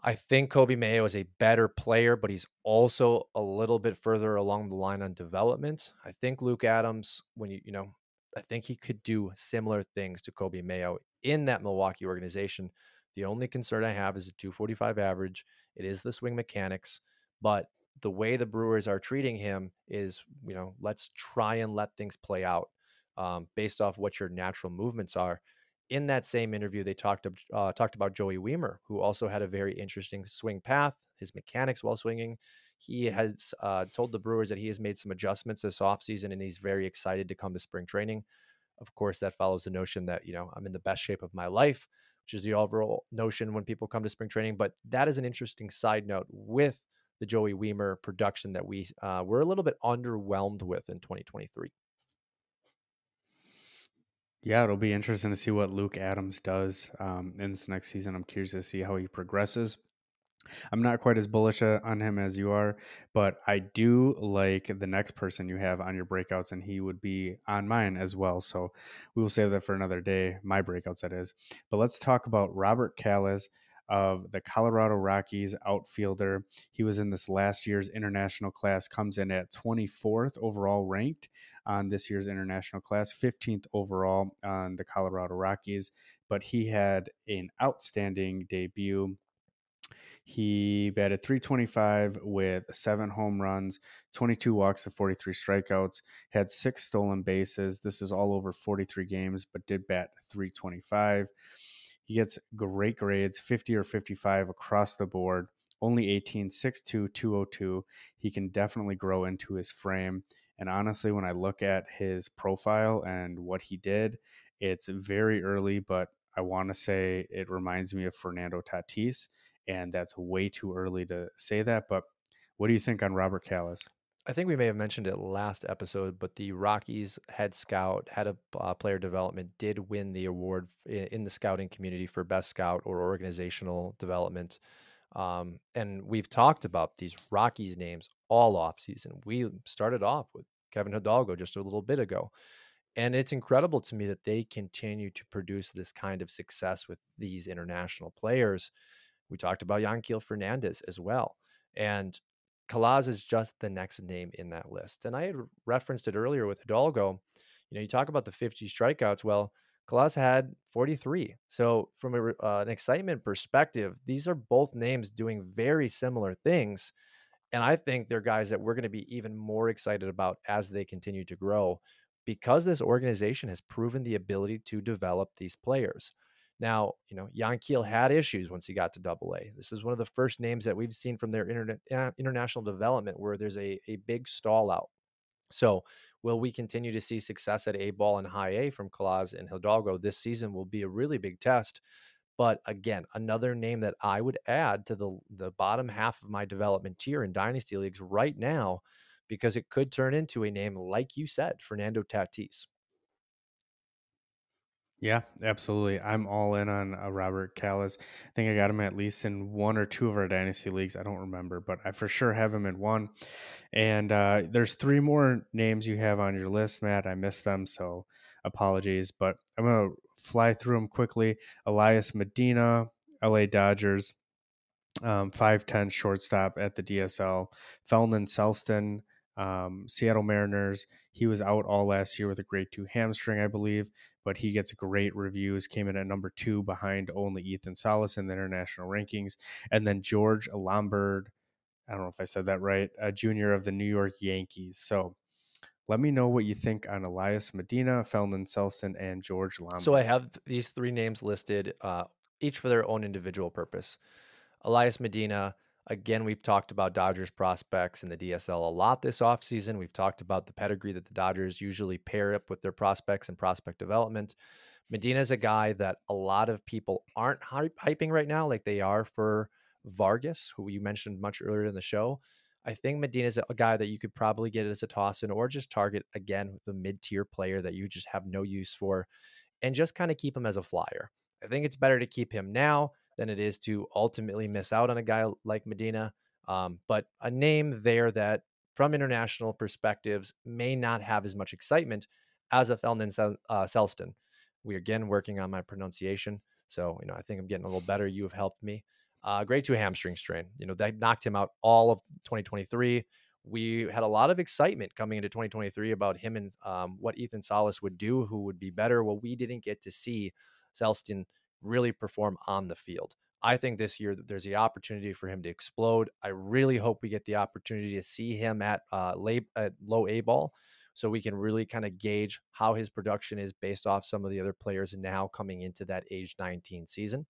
I think Coby Mayo is a better player, but he's also a little bit further along the line on development. I think Luke Adams, when you, you know, I think he could do similar things to Coby Mayo in that Milwaukee organization. The only concern I have is a 245 average. It is the swing mechanics, but the way the Brewers are treating him is, you know, let's try and let things play out um, based off what your natural movements are in that same interview, they talked uh, talked about Joey Wiemer, who also had a very interesting swing path. His mechanics while swinging. He has uh, told the Brewers that he has made some adjustments this offseason and he's very excited to come to spring training. Of course, that follows the notion that, you know, I'm in the best shape of my life, which is the overall notion when people come to spring training. But that is an interesting side note with the Joey Wiemer production that we uh, were a little bit underwhelmed with in 2023. Yeah, it'll be interesting to see what Luke Adams does um, in this next season. I'm curious to see how he progresses. I'm not quite as bullish uh, on him as you are, but I do like the next person you have on your breakouts, and he would be on mine as well. So we will save that for another day, my breakouts, that is. But let's talk about Robert Calaz of the Colorado Rockies outfielder. He was in this last year's international class, comes in at 24th overall ranked on this year's international class, 15th overall on the Colorado Rockies. But he had an outstanding debut. He batted 325 with seven home runs, 22 walks to 43 strikeouts, had six stolen bases. This is all over 43 games, but did bat 325. He gets great grades, 50 or 55 across the board. Only 18, 6'2, 202. He can definitely grow into his frame. And honestly, when I look at his profile and what he did, it's very early, but I want to say it reminds me of Fernando Tatis. And that's way too early to say that. But what do you think on Robert Calaz? I think we may have mentioned it last episode, but the Rockies head scout, head of uh, player development, did win the award in the scouting community for best scout or organizational development. Um, and we've talked about these Rockies names all off season. We started off with Kevin Hidalgo just a little bit ago. And it's incredible to me that they continue to produce this kind of success with these international players. We talked about Yanquiel Fernandez as well. And Calaz is just the next name in that list. And I had referenced it earlier with Hidalgo. You know, you talk about the 50 strikeouts. Well, Calaz had 43. So, from a, uh, an excitement perspective, these are both names doing very similar things. And I think they're guys that we're going to be even more excited about as they continue to grow because this organization has proven the ability to develop these players. Now, you know, Yanquiel had issues once he got to double A. This is one of the first names that we've seen from their internet, uh, international development where there's a, a big stall out. So, will we continue to see success at A ball and high A from Calaz and Hidalgo this season will be a really big test. But again, another name that I would add to the, the bottom half of my development tier in Dynasty Leagues right now, because it could turn into a name, like you said, Fernando Tatis. Yeah, absolutely. I'm all in on uh, Robert Calaz. I think I got him at least in one or two of our dynasty leagues. I don't remember, but I for sure have him in one. And uh, there's three more names you have on your list, Matt. I missed them, so apologies. But I'm gonna fly through them quickly. Elias Medina, LA Dodgers, um, 5'10 shortstop at the DSL. Felnin Celesten, Um, Seattle Mariners, he was out all last year with a grade two hamstring, I believe, but he gets great reviews. Came in at number two behind only Ethan Salas in the international rankings. And then George Lombard, I don't know if I said that right, a junior of the New York Yankees. So let me know what you think on Elias Medina, Felnin Celesten, and George Lombard. So I have these three names listed, uh, each for their own individual purpose. Elias Medina, again, we've talked about Dodgers prospects in the DSL a lot this offseason. We've talked about the pedigree that the Dodgers usually pair up with their prospects and prospect development. Medina is a guy that a lot of people aren't hyping right now, like they are for Vargas, who you mentioned much earlier in the show. I think Medina is a guy that you could probably get as a toss in or just target again a mid tier player that you just have no use for and just kind of keep him as a flyer. I think it's better to keep him now than it is to ultimately miss out on a guy like Medina. Um, but a name there that, from international perspectives, may not have as much excitement as a Felnin uh, Celesten. We again working on my pronunciation, so you know I think I'm getting a little better. You have helped me. Uh, grade two hamstring strain. You know, that knocked him out all of 2023. We had a lot of excitement coming into 2023 about him and um, what Ethan Salas would do, who would be better. Well, we didn't get to see Celesten really perform on the field. I think this year there's the opportunity for him to explode. I really hope we get the opportunity to see him at uh, lay, at low A ball, so we can really kind of gauge how his production is based off some of the other players now coming into that age 19 season.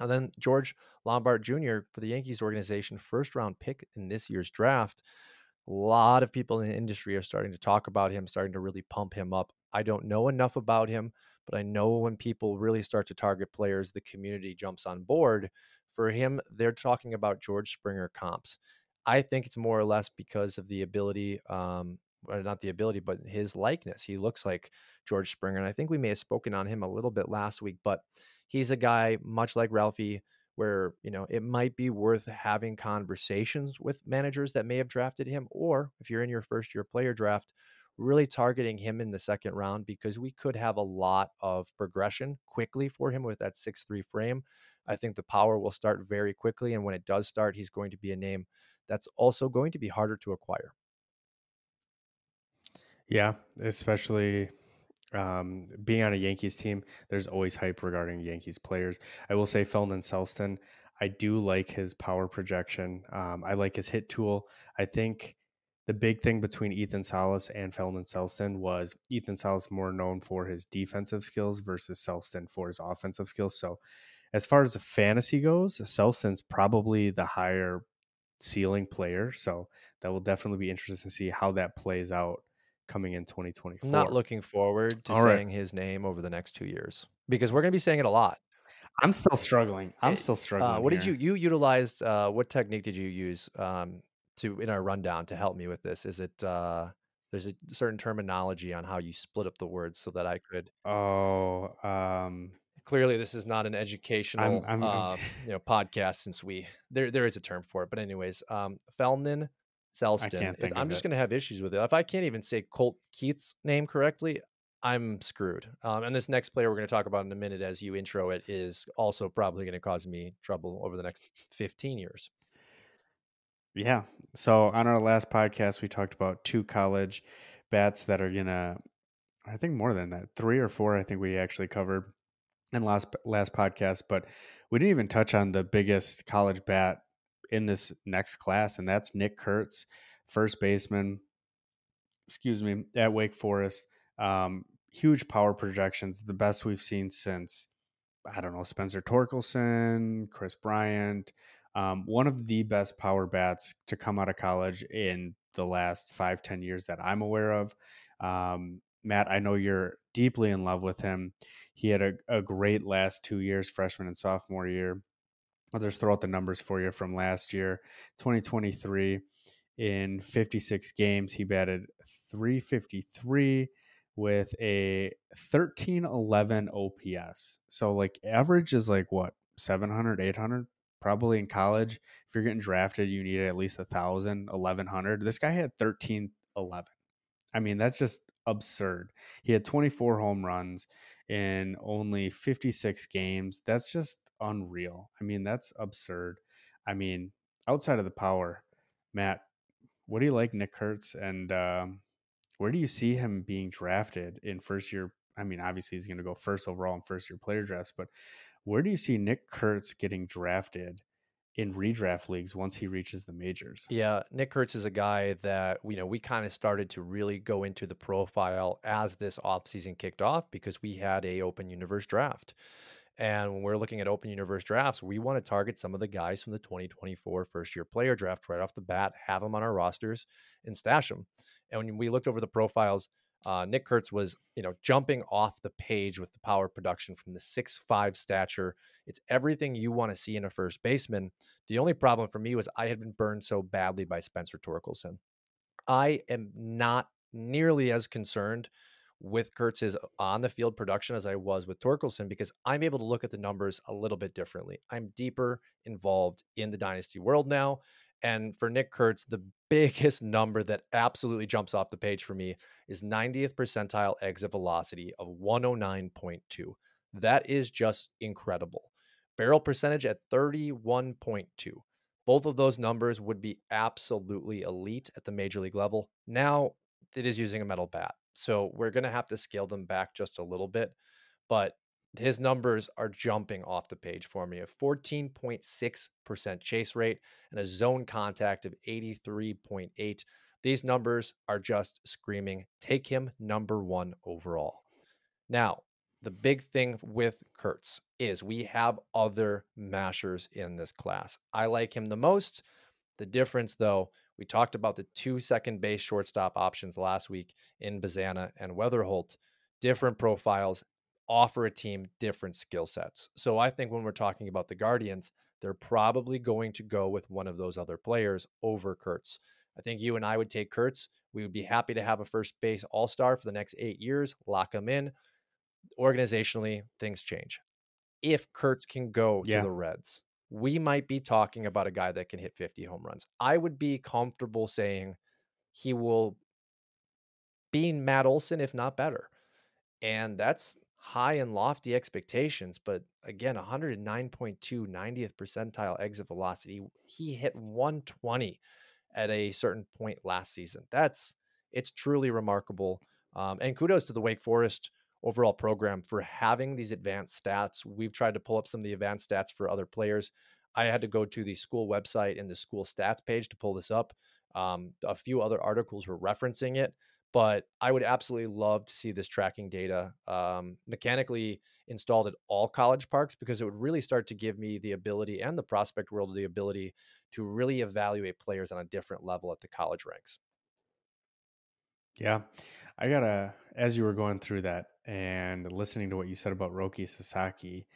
And then George Lombard Jr. for the Yankees organization, first round pick in this year's draft. A lot of people in the industry are starting to talk about him, starting to really pump him up. I don't know enough about him, but I know when people really start to target players, the community jumps on board. For him, they're talking about George Springer comps. I think it's more or less because of the ability, um, not the ability, but his likeness. He looks like George Springer. And I think we may have spoken on him a little bit last week, but he's a guy much like Ralphy where you know it might be worth having conversations with managers that may have drafted him or if you're in your first year player draft really targeting him in the second round because we could have a lot of progression quickly for him with that 6-3 frame i think the power will start very quickly and when it does start he's going to be a name that's also going to be harder to acquire yeah especially um, being on a Yankees team, there's always hype regarding Yankees players. I will say Felnin Celesten, I do like his power projection. Um, I like his hit tool. I think the big thing between Ethan Salas and Felnin Celesten was Ethan Salas more known for his defensive skills versus Celesten for his offensive skills. So, as far as the fantasy goes, Celesten's probably the higher ceiling player. So that will definitely be interesting to see how that plays out coming in 2024. I'm not looking forward to All saying right. his name over the next two years because we're going to be saying it a lot. I'm still struggling. I'm still uh, struggling. Uh, what here. did you you utilized? Uh, what technique did you use um, to in our rundown to help me with this? Is it uh, there's a certain terminology on how you split up the words so that I could. Oh, um, clearly this is not an educational I'm, I'm, uh, you know podcast since we there there is a term for it. But anyways, um, Felnin Celesten. I'm just going to have issues with it. If I can't even say Colt Keith's name correctly, I'm screwed. Um, and this next player we're going to talk about in a minute, as you intro it, is also probably going to cause me trouble over the next 15 years. Yeah. So on our last podcast, we talked about two college bats that are to, I think more than that, three or four, I think we actually covered in last last podcast, but we didn't even touch on the biggest college bat in this next class, and that's Nick Kurtz, first baseman. Excuse me, at Wake Forest. Um, huge power projections, the best we've seen since I don't know Spencer Torkelson, Kris Bryant. Um, one of the best power bats to come out of college in the last five ten years that I'm aware of. Um, Matt, I know you're deeply in love with him. He had a, a great last two years, freshman and sophomore year. I'll just throw out the numbers for you from last year, 2023. In 56 games, he batted 353 with a 1311 OPS. So, like, average is like what, 700, 800? Probably in college. If you're getting drafted, you need at least a 1,000, 1,100. This guy had 1311. I mean, that's just absurd. He had 24 home runs in only 56 games. That's just unreal. I mean, that's absurd. I mean, outside of the power, Matt, what do you like Nick Kurtz and um, where do you see him being drafted in first year? I mean, obviously he's going to go first overall in first year player drafts, but where do you see Nick Kurtz getting drafted in redraft leagues once he reaches the majors? Yeah, Nick Kurtz is a guy that you know we kind of started to really go into the profile as this offseason kicked off because we had a open universe draft. And when we're looking at open universe drafts, we want to target some of the guys from the 2024 first year player draft right off the bat, have them on our rosters and stash them. And when we looked over the profiles, uh, Nick Kurtz was, you know, jumping off the page with the power production from the six five stature. It's everything you want to see in a first baseman. The only problem for me was I had been burned so badly by Spencer Torkelson. I am not nearly as concerned with Kurtz's on the field production as I was with Torkelson because I'm able to look at the numbers a little bit differently. I'm deeper involved in the dynasty world now. And for Nick Kurtz, the *laughs* biggest number that absolutely jumps off the page for me is 90th percentile exit velocity of 109.2. That is just incredible. Barrel percentage at 31.2. Both of those numbers would be absolutely elite at the major league level. Now it is using a metal bat. So we're going to have to scale them back just a little bit. But his numbers are jumping off the page for me. A 14.6% chase rate and a zone contact of 83.8. These numbers are just screaming. Take him number one overall. Now, the big thing with Kurtz is we have other mashers in this class. I like him the most. The difference, though, we talked about the two second base shortstop options last week in Bazzana and Wetherholt. Different profiles, offer a team different skill sets. So I think when we're talking about the Guardians, they're probably going to go with one of those other players over Kurtz. I think you and I would take Kurtz. We would be happy to have a first base all star for the next eight years, lock him in. Organizationally, things change. If Kurtz can go yeah. to the Reds, we might be talking about a guy that can hit 50 home runs. I would be comfortable saying he will be Matt Olson, if not better. And that's high and lofty expectations, but again, 109.2 90th percentile exit velocity. He hit 120 at a certain point last season. That's it's truly remarkable. Um, and kudos to the Wake Forest overall program for having these advanced stats. We've tried to pull up some of the advanced stats for other players. I had to go to the school website and the school stats page to pull this up. Um, a few other articles were referencing it but I would absolutely love to see this tracking data um, mechanically installed at all college parks because it would really start to give me the ability and the prospect world the ability to really evaluate players on a different level at the college ranks. Yeah, I gotta. As you were going through that and listening to what you said about Roki Sasaki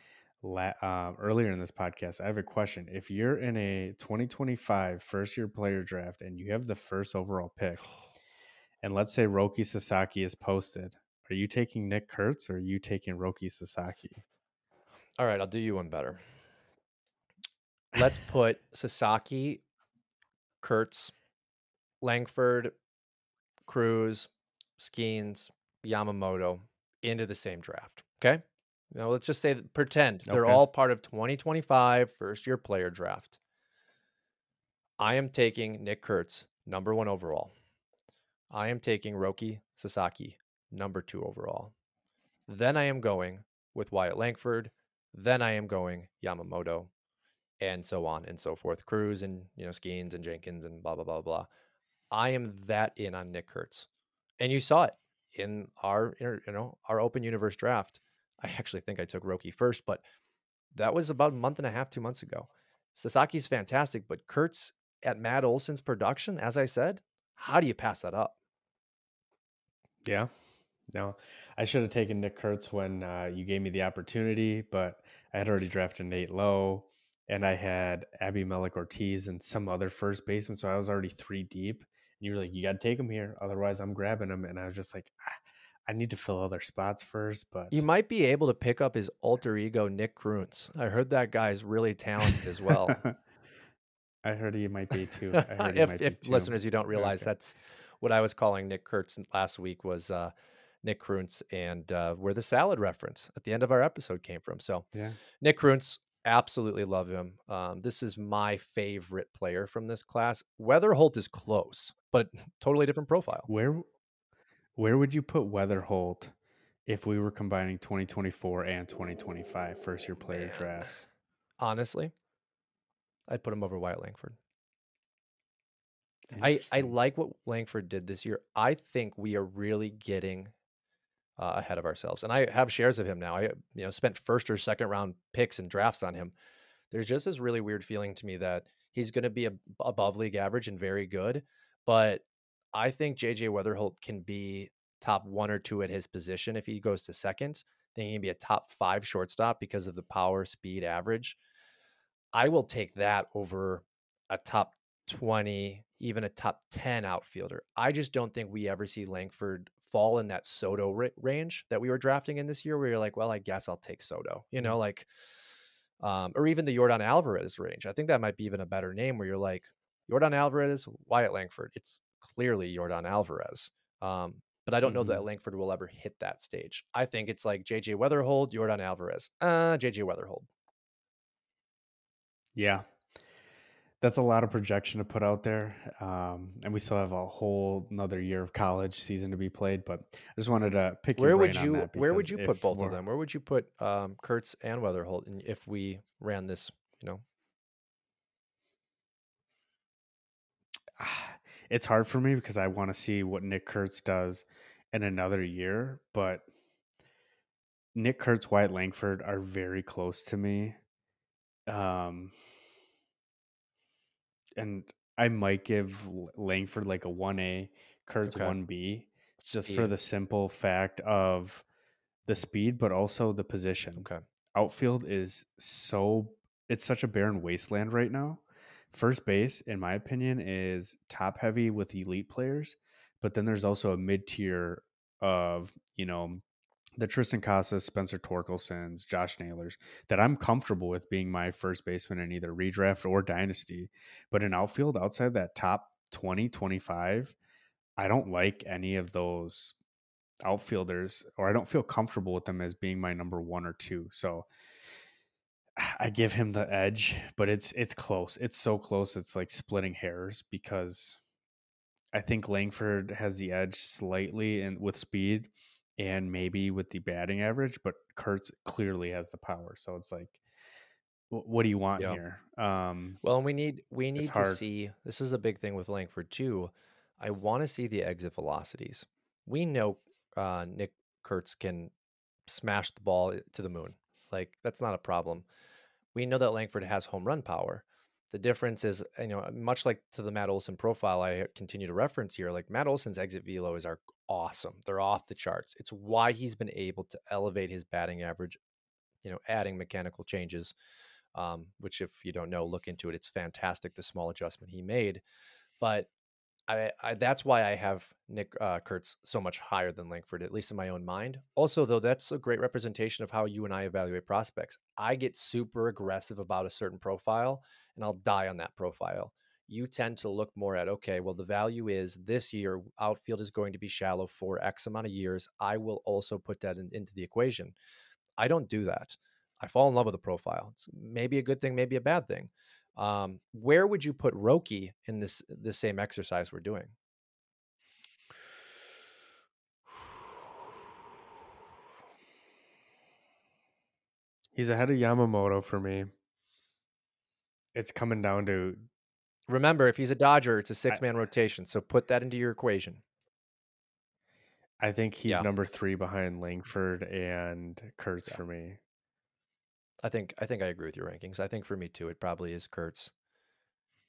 uh, earlier in this podcast, I have a question. If you're in a 2025 first year player draft and you have the first overall pick and let's say Roki Sasaki is posted, are you taking Nick Kurtz or are you taking Roki Sasaki? All right, I'll do you one better. Let's put Sasaki, Kurtz, Langford, Crews, Skenes, Yamamoto into the same draft. Okay. Now let's just say that, pretend they're all part of 2025 first year player draft. I am taking Nick Kurtz, number one overall. I am taking Roki Sasaki, number two overall. Then I am going with Wyatt Langford. Then I am going Yamamoto, and so on and so forth. Crews and you know Skenes and Jenkins and blah blah blah blah. I am that in on Nick Kurtz, and you saw it in our you know our Open Universe draft. I actually think I took Roki first, but that was about a month and a half, two months ago. Sasaki's fantastic, but Kurtz at Matt Olson's production, as I said, how do you pass that up? Yeah. No, I should have taken Nick Kurtz when uh, you gave me the opportunity, but I had already drafted Nate Lowe and I had Abby Abimelec Ortiz and some other first baseman. So I was already three deep. And you were like, you got to take him here. Otherwise, I'm grabbing him. And I was just like, ah, I need to fill other spots first. But you might be able to pick up his alter ego, Nick Kreuntz. I heard that guy's really talented as well. *laughs* I heard he might be too. *laughs* if, if listeners, you don't realize okay. that's what I was calling Nick Kurtz last week was uh, Nick Kreuntz and uh, where the salad reference at the end of our episode came from. So, yeah. Nick Kreuntz, absolutely love him. Um, this is my favorite player from this class. Wetherholt is close. but *laughs* totally different profile. Where where would you put Wetherholt if we were combining 2024 and 2025 first year player drafts? Honestly, I'd put him over Wyatt Langford. I, I like what Langford did this year. I think we are really getting uh, ahead of ourselves. And I have shares of him now. I you know spent first or second round picks and drafts on him. There's just this really weird feeling to me that he's going to be a, above league average and very good, but I think JJ Wetherholt can be top one or two at his position if he goes to second. Then he can be a top five shortstop because of the power, speed, average. I will take that over a top 20, even a top 10 outfielder. I just don't think we ever see Langford fall in that Soto ra- range that we were drafting in this year where you're like, well, I guess I'll take Soto, you know, like, um, or even the Yordan Alvarez range. I think that might be even a better name where you're like, Yordan Alvarez, Wyatt Langford. It's clearly Yordan Alvarez. Um, but I don't know that Mhm. Langford will ever hit that stage. I think it's like JJ Wetherholt, Yordan Alvarez. Uh, JJ Wetherholt. Yeah. That's a lot of projection to put out there. Um, and we still have a whole another year of college season to be played. But I just wanted to pick your Where would you where would you put both of them? Where would you put um Kurtz and Wetherholt if we ran this, you know? *sighs* it's hard for me because I want to see what Nick Kurtz does in another year, but Nick Kurtz, Wyatt Langford are very close to me. Um, and I might give Langford like a 1A, Kurtz Okay. 1B, It's just for the simple fact of the speed, but also the position. Okay. Outfield is so, it's such a barren wasteland right now. First base, in my opinion, is top heavy with elite players, but then there's also a mid tier of, you know, the Triston Casas, Spencer Torkelsons, Josh Naylors that I'm comfortable with being my first baseman in either redraft or dynasty. But in outfield, outside that top 20, 25, I don't like any of those outfielders or I don't feel comfortable with them as being my number one or two. So *sighs* I give him the edge, but it's it's close. It's so close. It's like splitting hairs because I think Langford has the edge slightly and with speed and maybe with the batting average, but Kurtz clearly has the power. So it's like, what do you want Yeah. here? Um, Well, and we need we need to hard. see. This is a big thing with Langford too. I want to see the exit velocities. We know uh, Nick Kurtz can smash the ball to the moon. Like that's not a problem. We know that Langford has home run power. The difference is, you know, much like to the Matt Olson profile I continue to reference here, like Matt Olson's exit velo is are awesome. They're off the charts. It's why he's been able to elevate his batting average, you know, adding mechanical changes um, which if you don't know, look into it. It's fantastic the small adjustment he made, but I, I that's why I have Nick uh, Kurtz so much higher than Langford, at least in my own mind. Also, though, that's a great representation of how you and I evaluate prospects. I get super aggressive about a certain profile, and I'll die on that profile. You tend to look more at okay, well, the value is this year outfield is going to be shallow for X amount of years. I will also put that in, into the equation. I don't do that. I fall in love with the profile. It's maybe a good thing, maybe a bad thing. Um, where would you put Roki in this the same exercise we're doing? he's ahead of Yamamoto for me. It's coming down to Remember, if he's a Dodger, it's a six man rotation. So put that into your equation. I think he's Yeah. number three behind Langford and Kurtz Yeah. for me. I think I think I agree with your rankings. I think for me too, it probably is Kurtz.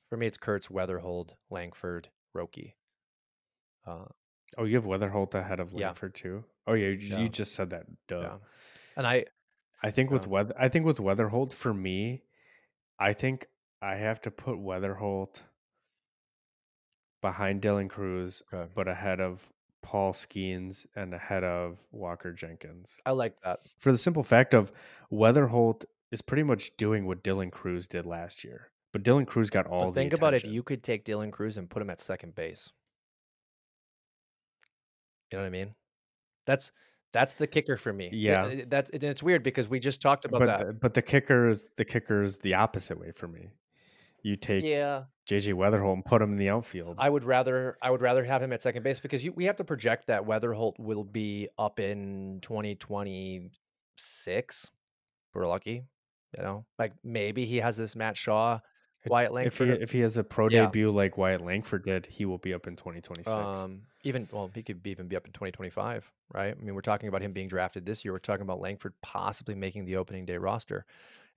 For me, it's Kurtz, Wetherholt, Langford, Roki. Uh, Oh, you have Wetherholt ahead of Yeah. Langford too. Oh yeah, you, Yeah. you just said that. Duh. yeah, and I I think with Weather, I think with Wetherholt for me, I think I have to put Wetherholt behind Dylan Crews, okay. but ahead of Paul Skenes and ahead of Walker Jenkins. I like that. For the simple fact of Wetherholt is pretty much doing what Dylan Crews did last year, but Dylan Crews got all But the think about if you could take Dylan Crews and put him at second base. You know what I mean? That's that's the kicker for me. It- Yeah. it- that's it, it's weird because we just talked about but that. the, but the kicker is the kicker is the opposite way for me. You take Yeah. JJ Wetherholt and put him in the outfield. I would rather I would rather have him at second base because you, we have to project that Wetherholt will be up in 2026. We're lucky, you know. Like maybe he has this Matt Shaw, Wyatt if he Langford. if he has a pro Yeah. debut like Wyatt Langford did, he will be up in 2026. Um, even well, he could be, even be up in 2025, right? I mean, we're talking about him being drafted this year. We're talking about Langford possibly making the opening day roster,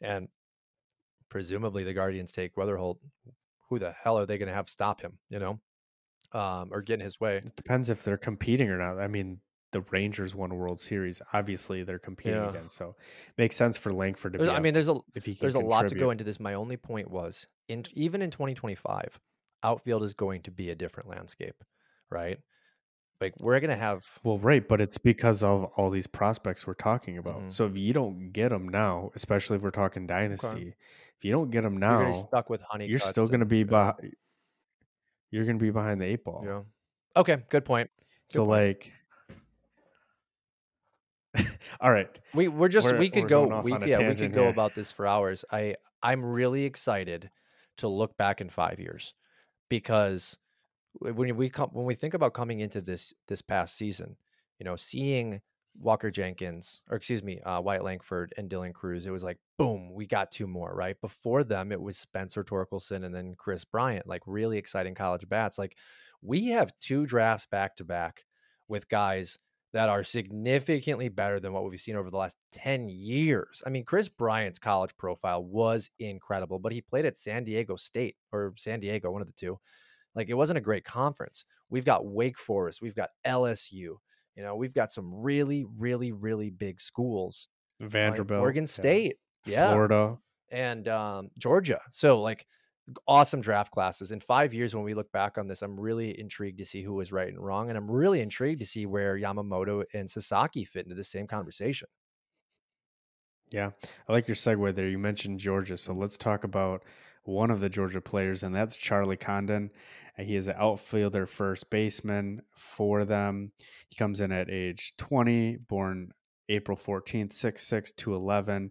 and presumably the Guardians take Wetherholt. Who the hell are they going to have stop him? You know, um, or get in his way? it depends if they're competing or not. I mean, the Rangers won a World Series. Obviously, they're competing Yeah. again, so makes sense for Langford to be. I mean, there's a if he can there's a lot to go into this. My only point was, in even in 2025, outfield is going to be a different landscape, right? Like we're going to have Well, right, but it's because of all these prospects we're talking about. Mhm. So if you don't get them now, especially if we're talking dynasty, if you don't get them now, you're going to be stuck with honey. you're still going to be behind. You're to be behind the eight ball. yeah. Okay, good point. so point. like, *laughs* all right, We we're just We're- we could go we yeah we could go here. about this for hours. I I'm really excited to look back in five years because when we come when we think about coming into this this past season, you know, seeing Walker Jenkins or excuse me, uh, Wyatt Langford and Dylan Crews, it was like boom, we got two more right. Before them, it was Spencer Torkelson and then Kris Bryant, like really exciting college bats. Like we have two drafts back to back with guys that are significantly better than what we've seen over the last 10 years. I mean, Kris Bryant's college profile was incredible, but he played at San Diego State or San Diego, one of the two. Like it wasn't a great conference. We've got Wake Forest, we've got LSU, you know, we've got some really, really, really big schools. like Vanderbilt, Oregon State, yeah, Florida. and um, Georgia. So like awesome draft classes. In five years, when we look back on this, I'm really intrigued to see who was right and wrong, and I'm really intrigued to see where Yamamoto and Sasaki fit into the same conversation. Yeah, I like your segue there. You mentioned Georgia, so let's talk about one of the Georgia players, and that's Charlie Condon. He is an outfielder, first baseman for them. He comes in at age 20, born April 14th, 6'6, 211.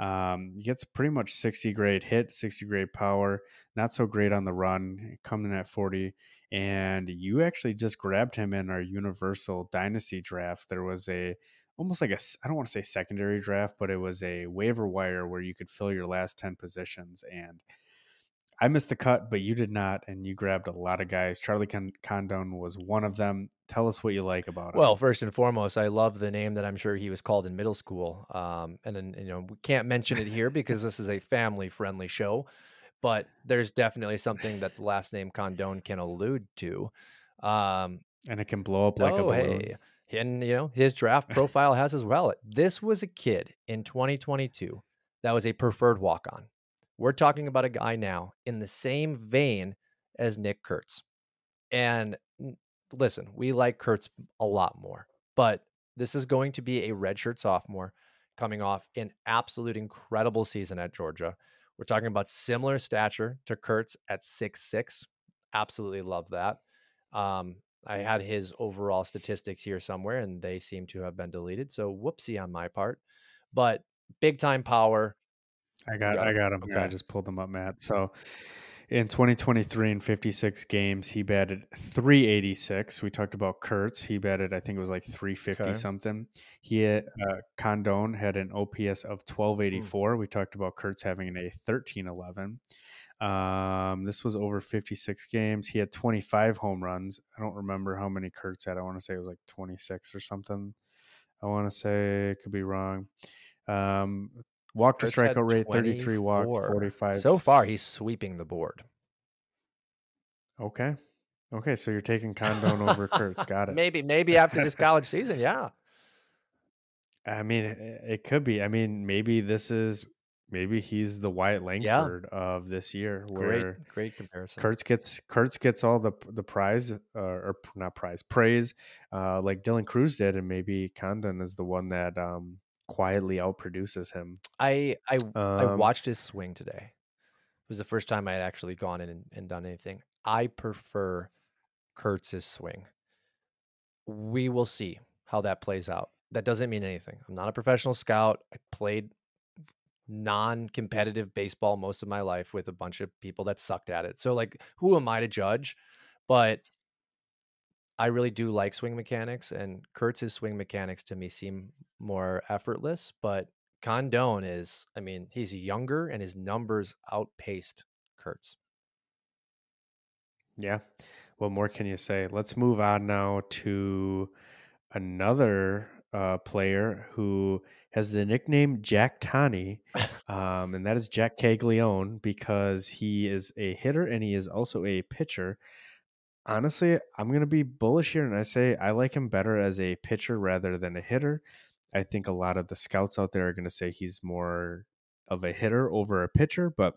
Um, he gets pretty much 60 grade hit, 60 grade power, not so great on the run, coming in at 40. And you actually just grabbed him in our Universal Dynasty draft. There was a almost like a, I don't want to say secondary draft, but it was a waiver wire where you could fill your last 10 positions and I missed the cut, but you did not, and you grabbed a lot of guys. Charlie Con- Condon was one of them. Tell us what you like about him. Well, first and foremost, I love the name that I'm sure he was called in middle school. Um, and then you know we can't mention it here because this is a family-friendly show, but there's definitely something that the last name Condone can allude to. Um, and it can blow up like a oh, balloon. hey, and you know his draft profile has as well. This was a kid in 2022 that was a preferred walk-on. We're talking about a guy now in the same vein as Nick Kurtz. And listen, we like Kurtz a lot more, but this is going to be a redshirt sophomore coming off an absolute incredible season at Georgia. We're talking about similar stature to Kurtz at six six. Absolutely love that. Um, I had his overall statistics here somewhere, and they seem to have been deleted. So whoopsie on my part. But big time power. I got, got I got him. here. I just pulled them up, Matt. So in 2023 in 56 games, he batted 386. We talked about Kurtz. He batted, I think it was like 350 Okay. something. He had, uh, Condon had an OPS of Hmm. 1284. We talked about Kurtz having a 1311. Um, this was over 56 games. He had 25 home runs. I don't remember how many Kurtz had. I want to say it was like 26 or something. I want to say could be wrong. Um, walk to had strikeout rate 33 walks, 45. So far, he's sweeping the board. okay. Okay, so you're taking Condon over Kurtz. Got it. Maybe, maybe after this *laughs* college season, yeah. I mean, it, could be. I mean, maybe this is maybe he's the Wyatt Langford of this year, where Great, great comparison. Kurtz gets Kurtz gets all the the prize uh, or not prize praise, uh, like Dylan Crews did, and maybe Condon is the one that um, quietly outproduces him. I I I Um, watched his swing today. It was the first time I had actually gone in and, and done anything. I prefer Kurtz's swing. We will see how that plays out. That doesn't mean anything. I'm not a professional scout. I played non-competitive baseball most of my life with a bunch of people that sucked at it. So like who am I to judge? But I really do like swing mechanics and Kurtz's swing mechanics to me seem more effortless, but Condon is I mean, he's younger and his numbers outpaced Kurtz. Yeah. What more can you say? Let's move on now to another uh, player who has the nickname Jack Tani, *laughs* um, and that is Jack Caglianone because he is a hitter and he is also a pitcher. Honestly, I'm going to be bullish here and I say I like him better as a pitcher rather than a hitter. I think a lot of the scouts out there are going to say he's more of a hitter over a pitcher, but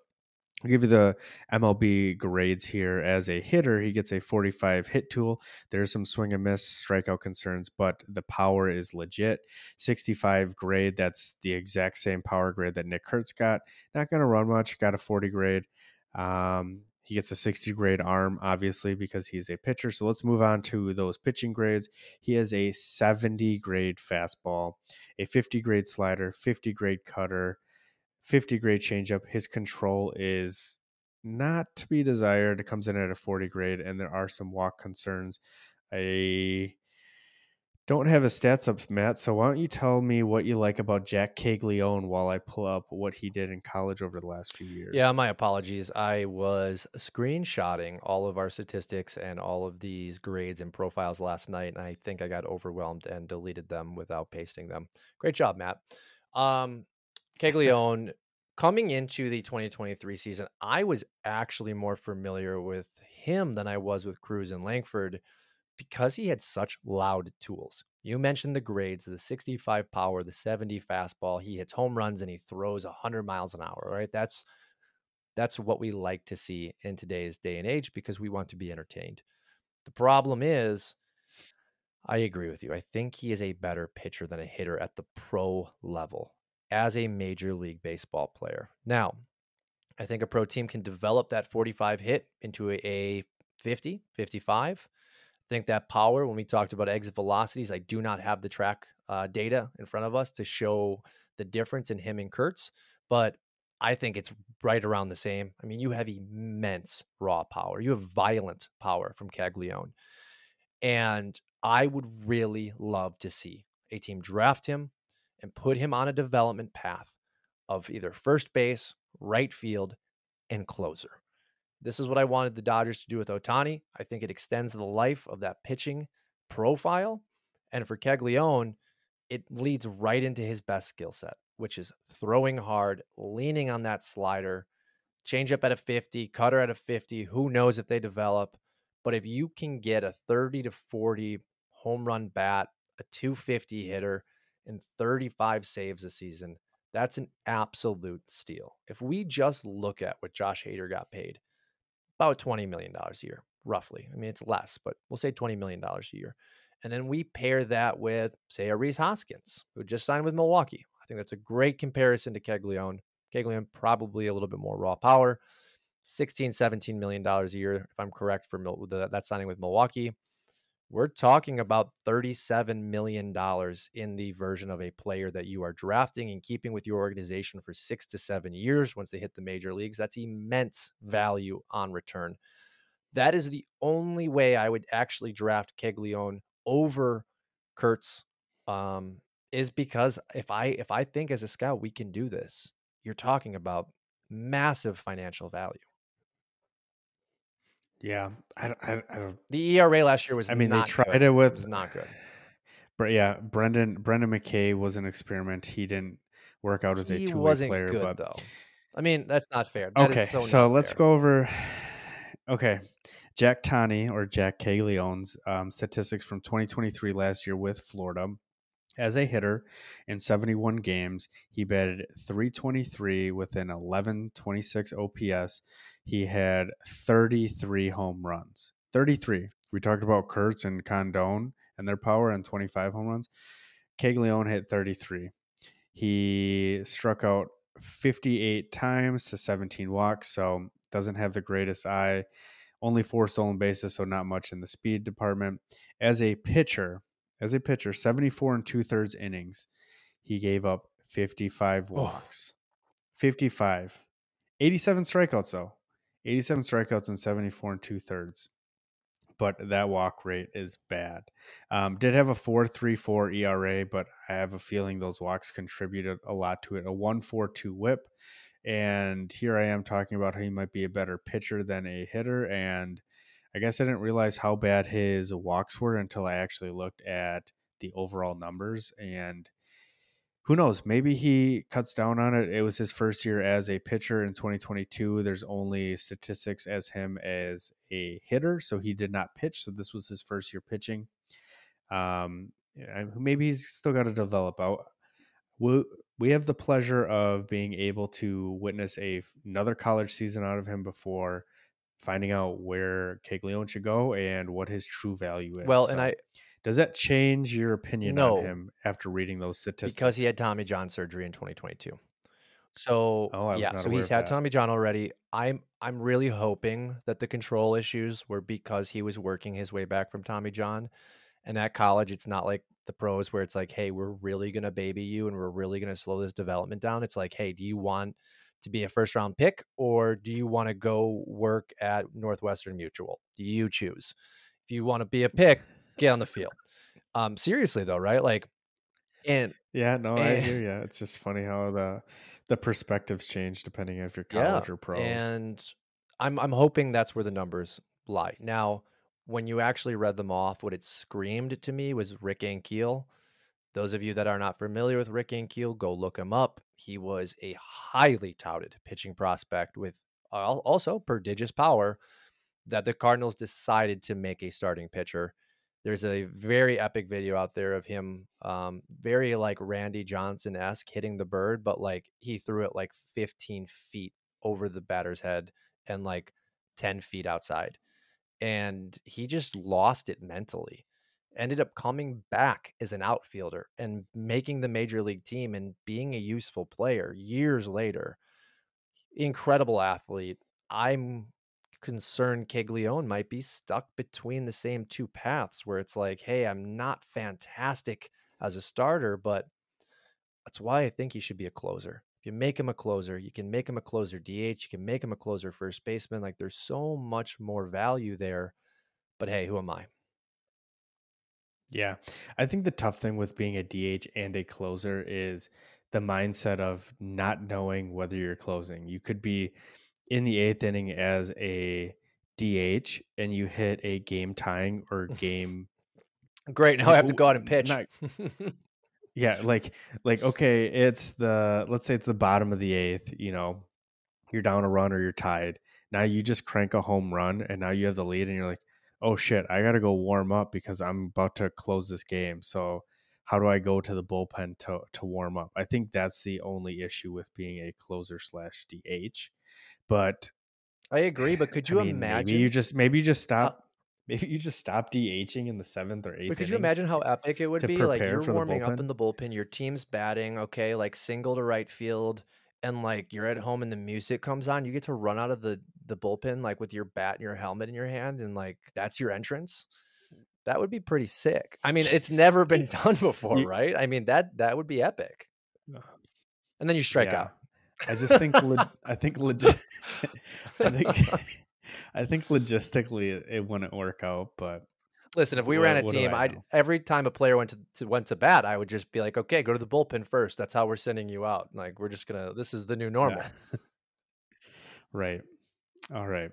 I'll give you the MLB grades here. As a hitter, he gets a 45 hit tool. There's some swing and miss strikeout concerns, but the power is legit. 65 grade, that's the exact same power grade that Nick Kurtz got. Not going to run much, got a 40 grade. Um, he gets a 60 grade arm, obviously, because he's a pitcher. So let's move on to those pitching grades. He has a 70 grade fastball, a 50 grade slider, 50 grade cutter, 50 grade changeup. His control is not to be desired. It comes in at a 40 grade, and there are some walk concerns. I don't have his stats up, Matt. So why don't you tell me what you like about Jack Caglianone while I pull up what he did in college over the last few years? Yeah, my apologies. I was screenshotting all of our statistics and all of these grades and profiles last night, and I think I got overwhelmed and deleted them without pasting them. Great job, Matt. Um, Caglianone, *laughs* coming into the 2023 season, I was actually more familiar with him than I was with Crews and Langford because he had such loud tools. You mentioned the grades, the 65 power, the 70 fastball. He hits home runs and he throws 100 miles an hour, right? That's that's what we like to see in today's day and age because we want to be entertained. The problem is I agree with you. I think he is a better pitcher than a hitter at the pro level as a major league baseball player. Now, I think a pro team can develop that 45 hit into a 50, 55. Think that power, when we talked about exit velocities, I do not have the track uh, data in front of us to show the difference in him and Kurtz, but I think it's right around the same. I mean, you have immense raw power, you have violent power from Caglianone. And I would really love to see a team draft him and put him on a development path of either first base, right field, and closer. This is what I wanted the Dodgers to do with Ohtani. I think it extends the life of that pitching profile. And for Caglianone, it leads right into his best skill set, which is throwing hard, leaning on that slider, change up at a 50, cutter at a 50. Who knows if they develop? But if you can get a 30 to 40 home run bat, a 250 hitter, and 35 saves a season. That's an absolute steal. If we just look at what Josh Hader got paid, about $20 million a year, roughly. I mean, it's less, but we'll say $20 million a year. And then we pair that with, say, a Rhys Hoskins, who just signed with Milwaukee. I think that's a great comparison to Caglianone. Caglianone probably a little bit more raw power, 16, 17 million dollars a year, if I'm correct, for that signing with Milwaukee we're talking about $37 million in the version of a player that you are drafting and keeping with your organization for six to seven years once they hit the major leagues. That's immense value on return. That is the only way I would actually draft Caglianone over Kurtz. Um, is because if I if I think as a scout we can do this, you're talking about massive financial value. Yeah, I don't, I, I don't. The ERA last year was. I mean, they tried good. it with. It not good. But yeah, Brendan Brendan McKay was an experiment. He didn't work out as he a two way player. Good, but though. I mean, that's not fair. That okay, so, so let's fair. go over. *sighs* Okay, Jack Tani or Jack Caglianone's um, statistics from 2023 last year with Florida. As a hitter in 71 games, he batted 323 with an 1126 OPS. He had 33 home runs. 33. We talked about Kurtz and Condon and their power and 25 home runs. Caglianone hit 33. He struck out 58 times to 17 walks, so doesn't have the greatest eye. Only four stolen bases, so not much in the speed department. As a pitcher, as a pitcher, 74 and two thirds innings. He gave up 55 walks. 55. 87 strikeouts, though. 87 strikeouts and 74 and two thirds. But that walk rate is bad. Um, did have a 4.34 ERA, but I have a feeling those walks contributed a lot to it. A 1.42 WHIP, and here I am talking about how he might be a better pitcher than a hitter. And I guess I didn't realize how bad his walks were until I actually looked at the overall numbers. And who knows? Maybe he cuts down on it. It was his first year as a pitcher in 2022. There's only statistics as him as a hitter, so he did not pitch. So this was his first year pitching. Um, maybe he's still got to develop. Out. We we have the pleasure of being able to witness a another college season out of him before finding out where Caglianone should go and what his true value is. Well, and I does that change your opinion No. on him after reading those statistics? because he had Tommy John surgery in 2022. So Oh, I was yeah, so he's had that. Tommy John already. I'm I'm really hoping that the control issues were because he was working his way back from Tommy John. And at college, it's not like the pros where it's like, hey, we're really gonna baby you and we're really gonna slow this development down. It's like, hey, do you want to be a first round pick or do you want to go work at Northwestern Mutual? You choose? If you want to be a pick, get on the field. Um, seriously though, right? Like, and Yeah, no, I hear you. It's just funny how the the perspectives change depending if you're college or pros. And I'm I'm hoping that's where the numbers lie. Now, when you actually read them off, what it screamed to me was Rick Ankiel. Those of you that are not familiar with Rick Ankiel, go look him up. He was a highly touted pitching prospect with also prodigious power that the Cardinals decided to make a starting pitcher. There's a very epic video out there of him, um, very like Randy Johnson esque hitting the bird, but like he threw it like 15 feet over the batter's head and like 10 feet outside. And he just lost it mentally. Ended up coming back as an outfielder and making the major league team and being a useful player years later. Incredible athlete. I'm concerned Caglianone might be stuck between the same two paths where it's like, hey, I'm not fantastic as a starter, but that's why I think he should be a closer. If you make him a closer, you can make him a closer DH, you can make him a closer first baseman. Like there's so much more value there. But hey, who am I? Yeah. I think the tough thing with being a DH and a closer is the mindset of not knowing whether you're closing. You could be in the eighth inning as a DH and you hit a game tying or *laughs* game Great. Now I have to go out and pitch. not- *laughs* Yeah, like like okay, it's the let's say it's the bottom of the eighth, you know, you're down a run or you're tied. Now you just crank a home run and now you have the lead and you're like, "Oh shit, I got to go warm up because I'm about to close this game." So, how do I go to the bullpen to to warm up? I think that's the only issue with being a closer slash DH. But I agree, but could *sighs* you I mean, imagine? maybe you just maybe you just stop *laughs* maybe you just stop DHing in the seventh or eighth. But could you imagine how epic it would be? Like you're warming up in the bullpen, your team's batting, okay, like single to right field, and like you're at home and the music comes on, you get to run out of the the bullpen like with your bat and your helmet in your hand, and like that's your entrance. Mm. That would be pretty sick. I mean, it's *laughs* never been done before, right? I mean that that would be epic. And then you strike Yeah. out. I just think *laughs* I think legit. *laughs* I think I think logistically it, it wouldn't work out, but Listen, if we What- ran a team, I I'd every time a player went to, to went to bat, I would just be like, okay, go to the bullpen first. That's how we're sending you out. Like we're just gonna. This is the new normal. Yeah. right. All right.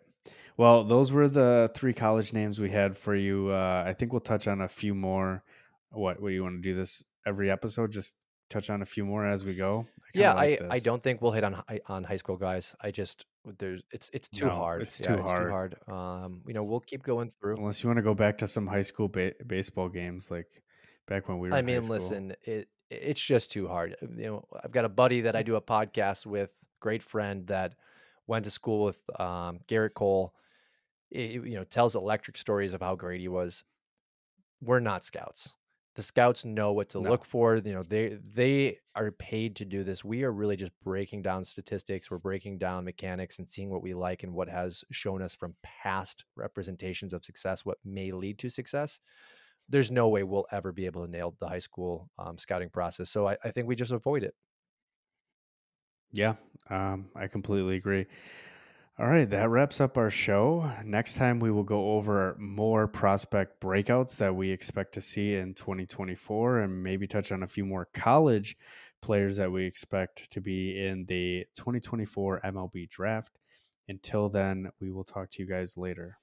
Well, those were the three college names we had for you. Uh, I think we'll touch on a few more. What? What do you want to do this every episode? Just touch on a few more as we go. I yeah, like I, I don't think we'll hit on high, on high school guys. I just there's it's it's too No, hard. it's Yeah, too It's too hard. hard. Um, you know, we'll keep going through. unless you want to go back to some high school ba- baseball games like back when we were. I mean, listen, it it's just too hard. You know, I've got a buddy that I do a podcast with, great friend that went to school with um, Gerrit Cole. He- you know, tells electric stories of how great he was. We're not scouts. The scouts know what to No. look for. You know, they they are paid to do this. We are really just breaking down statistics. We're breaking down mechanics and seeing what we like and what has shown us from past representations of success, what may lead to success there's no way we'll ever be able to nail the high school um, scouting process. So I, I think we just avoid it. Yeah, um, I completely agree. All right, that wraps up our show. Next time, we will go over more prospect breakouts that we expect to see in 2024 and maybe touch on a few more college players that we expect to be in the 2024 MLB draft. Until then, we will talk to you guys later.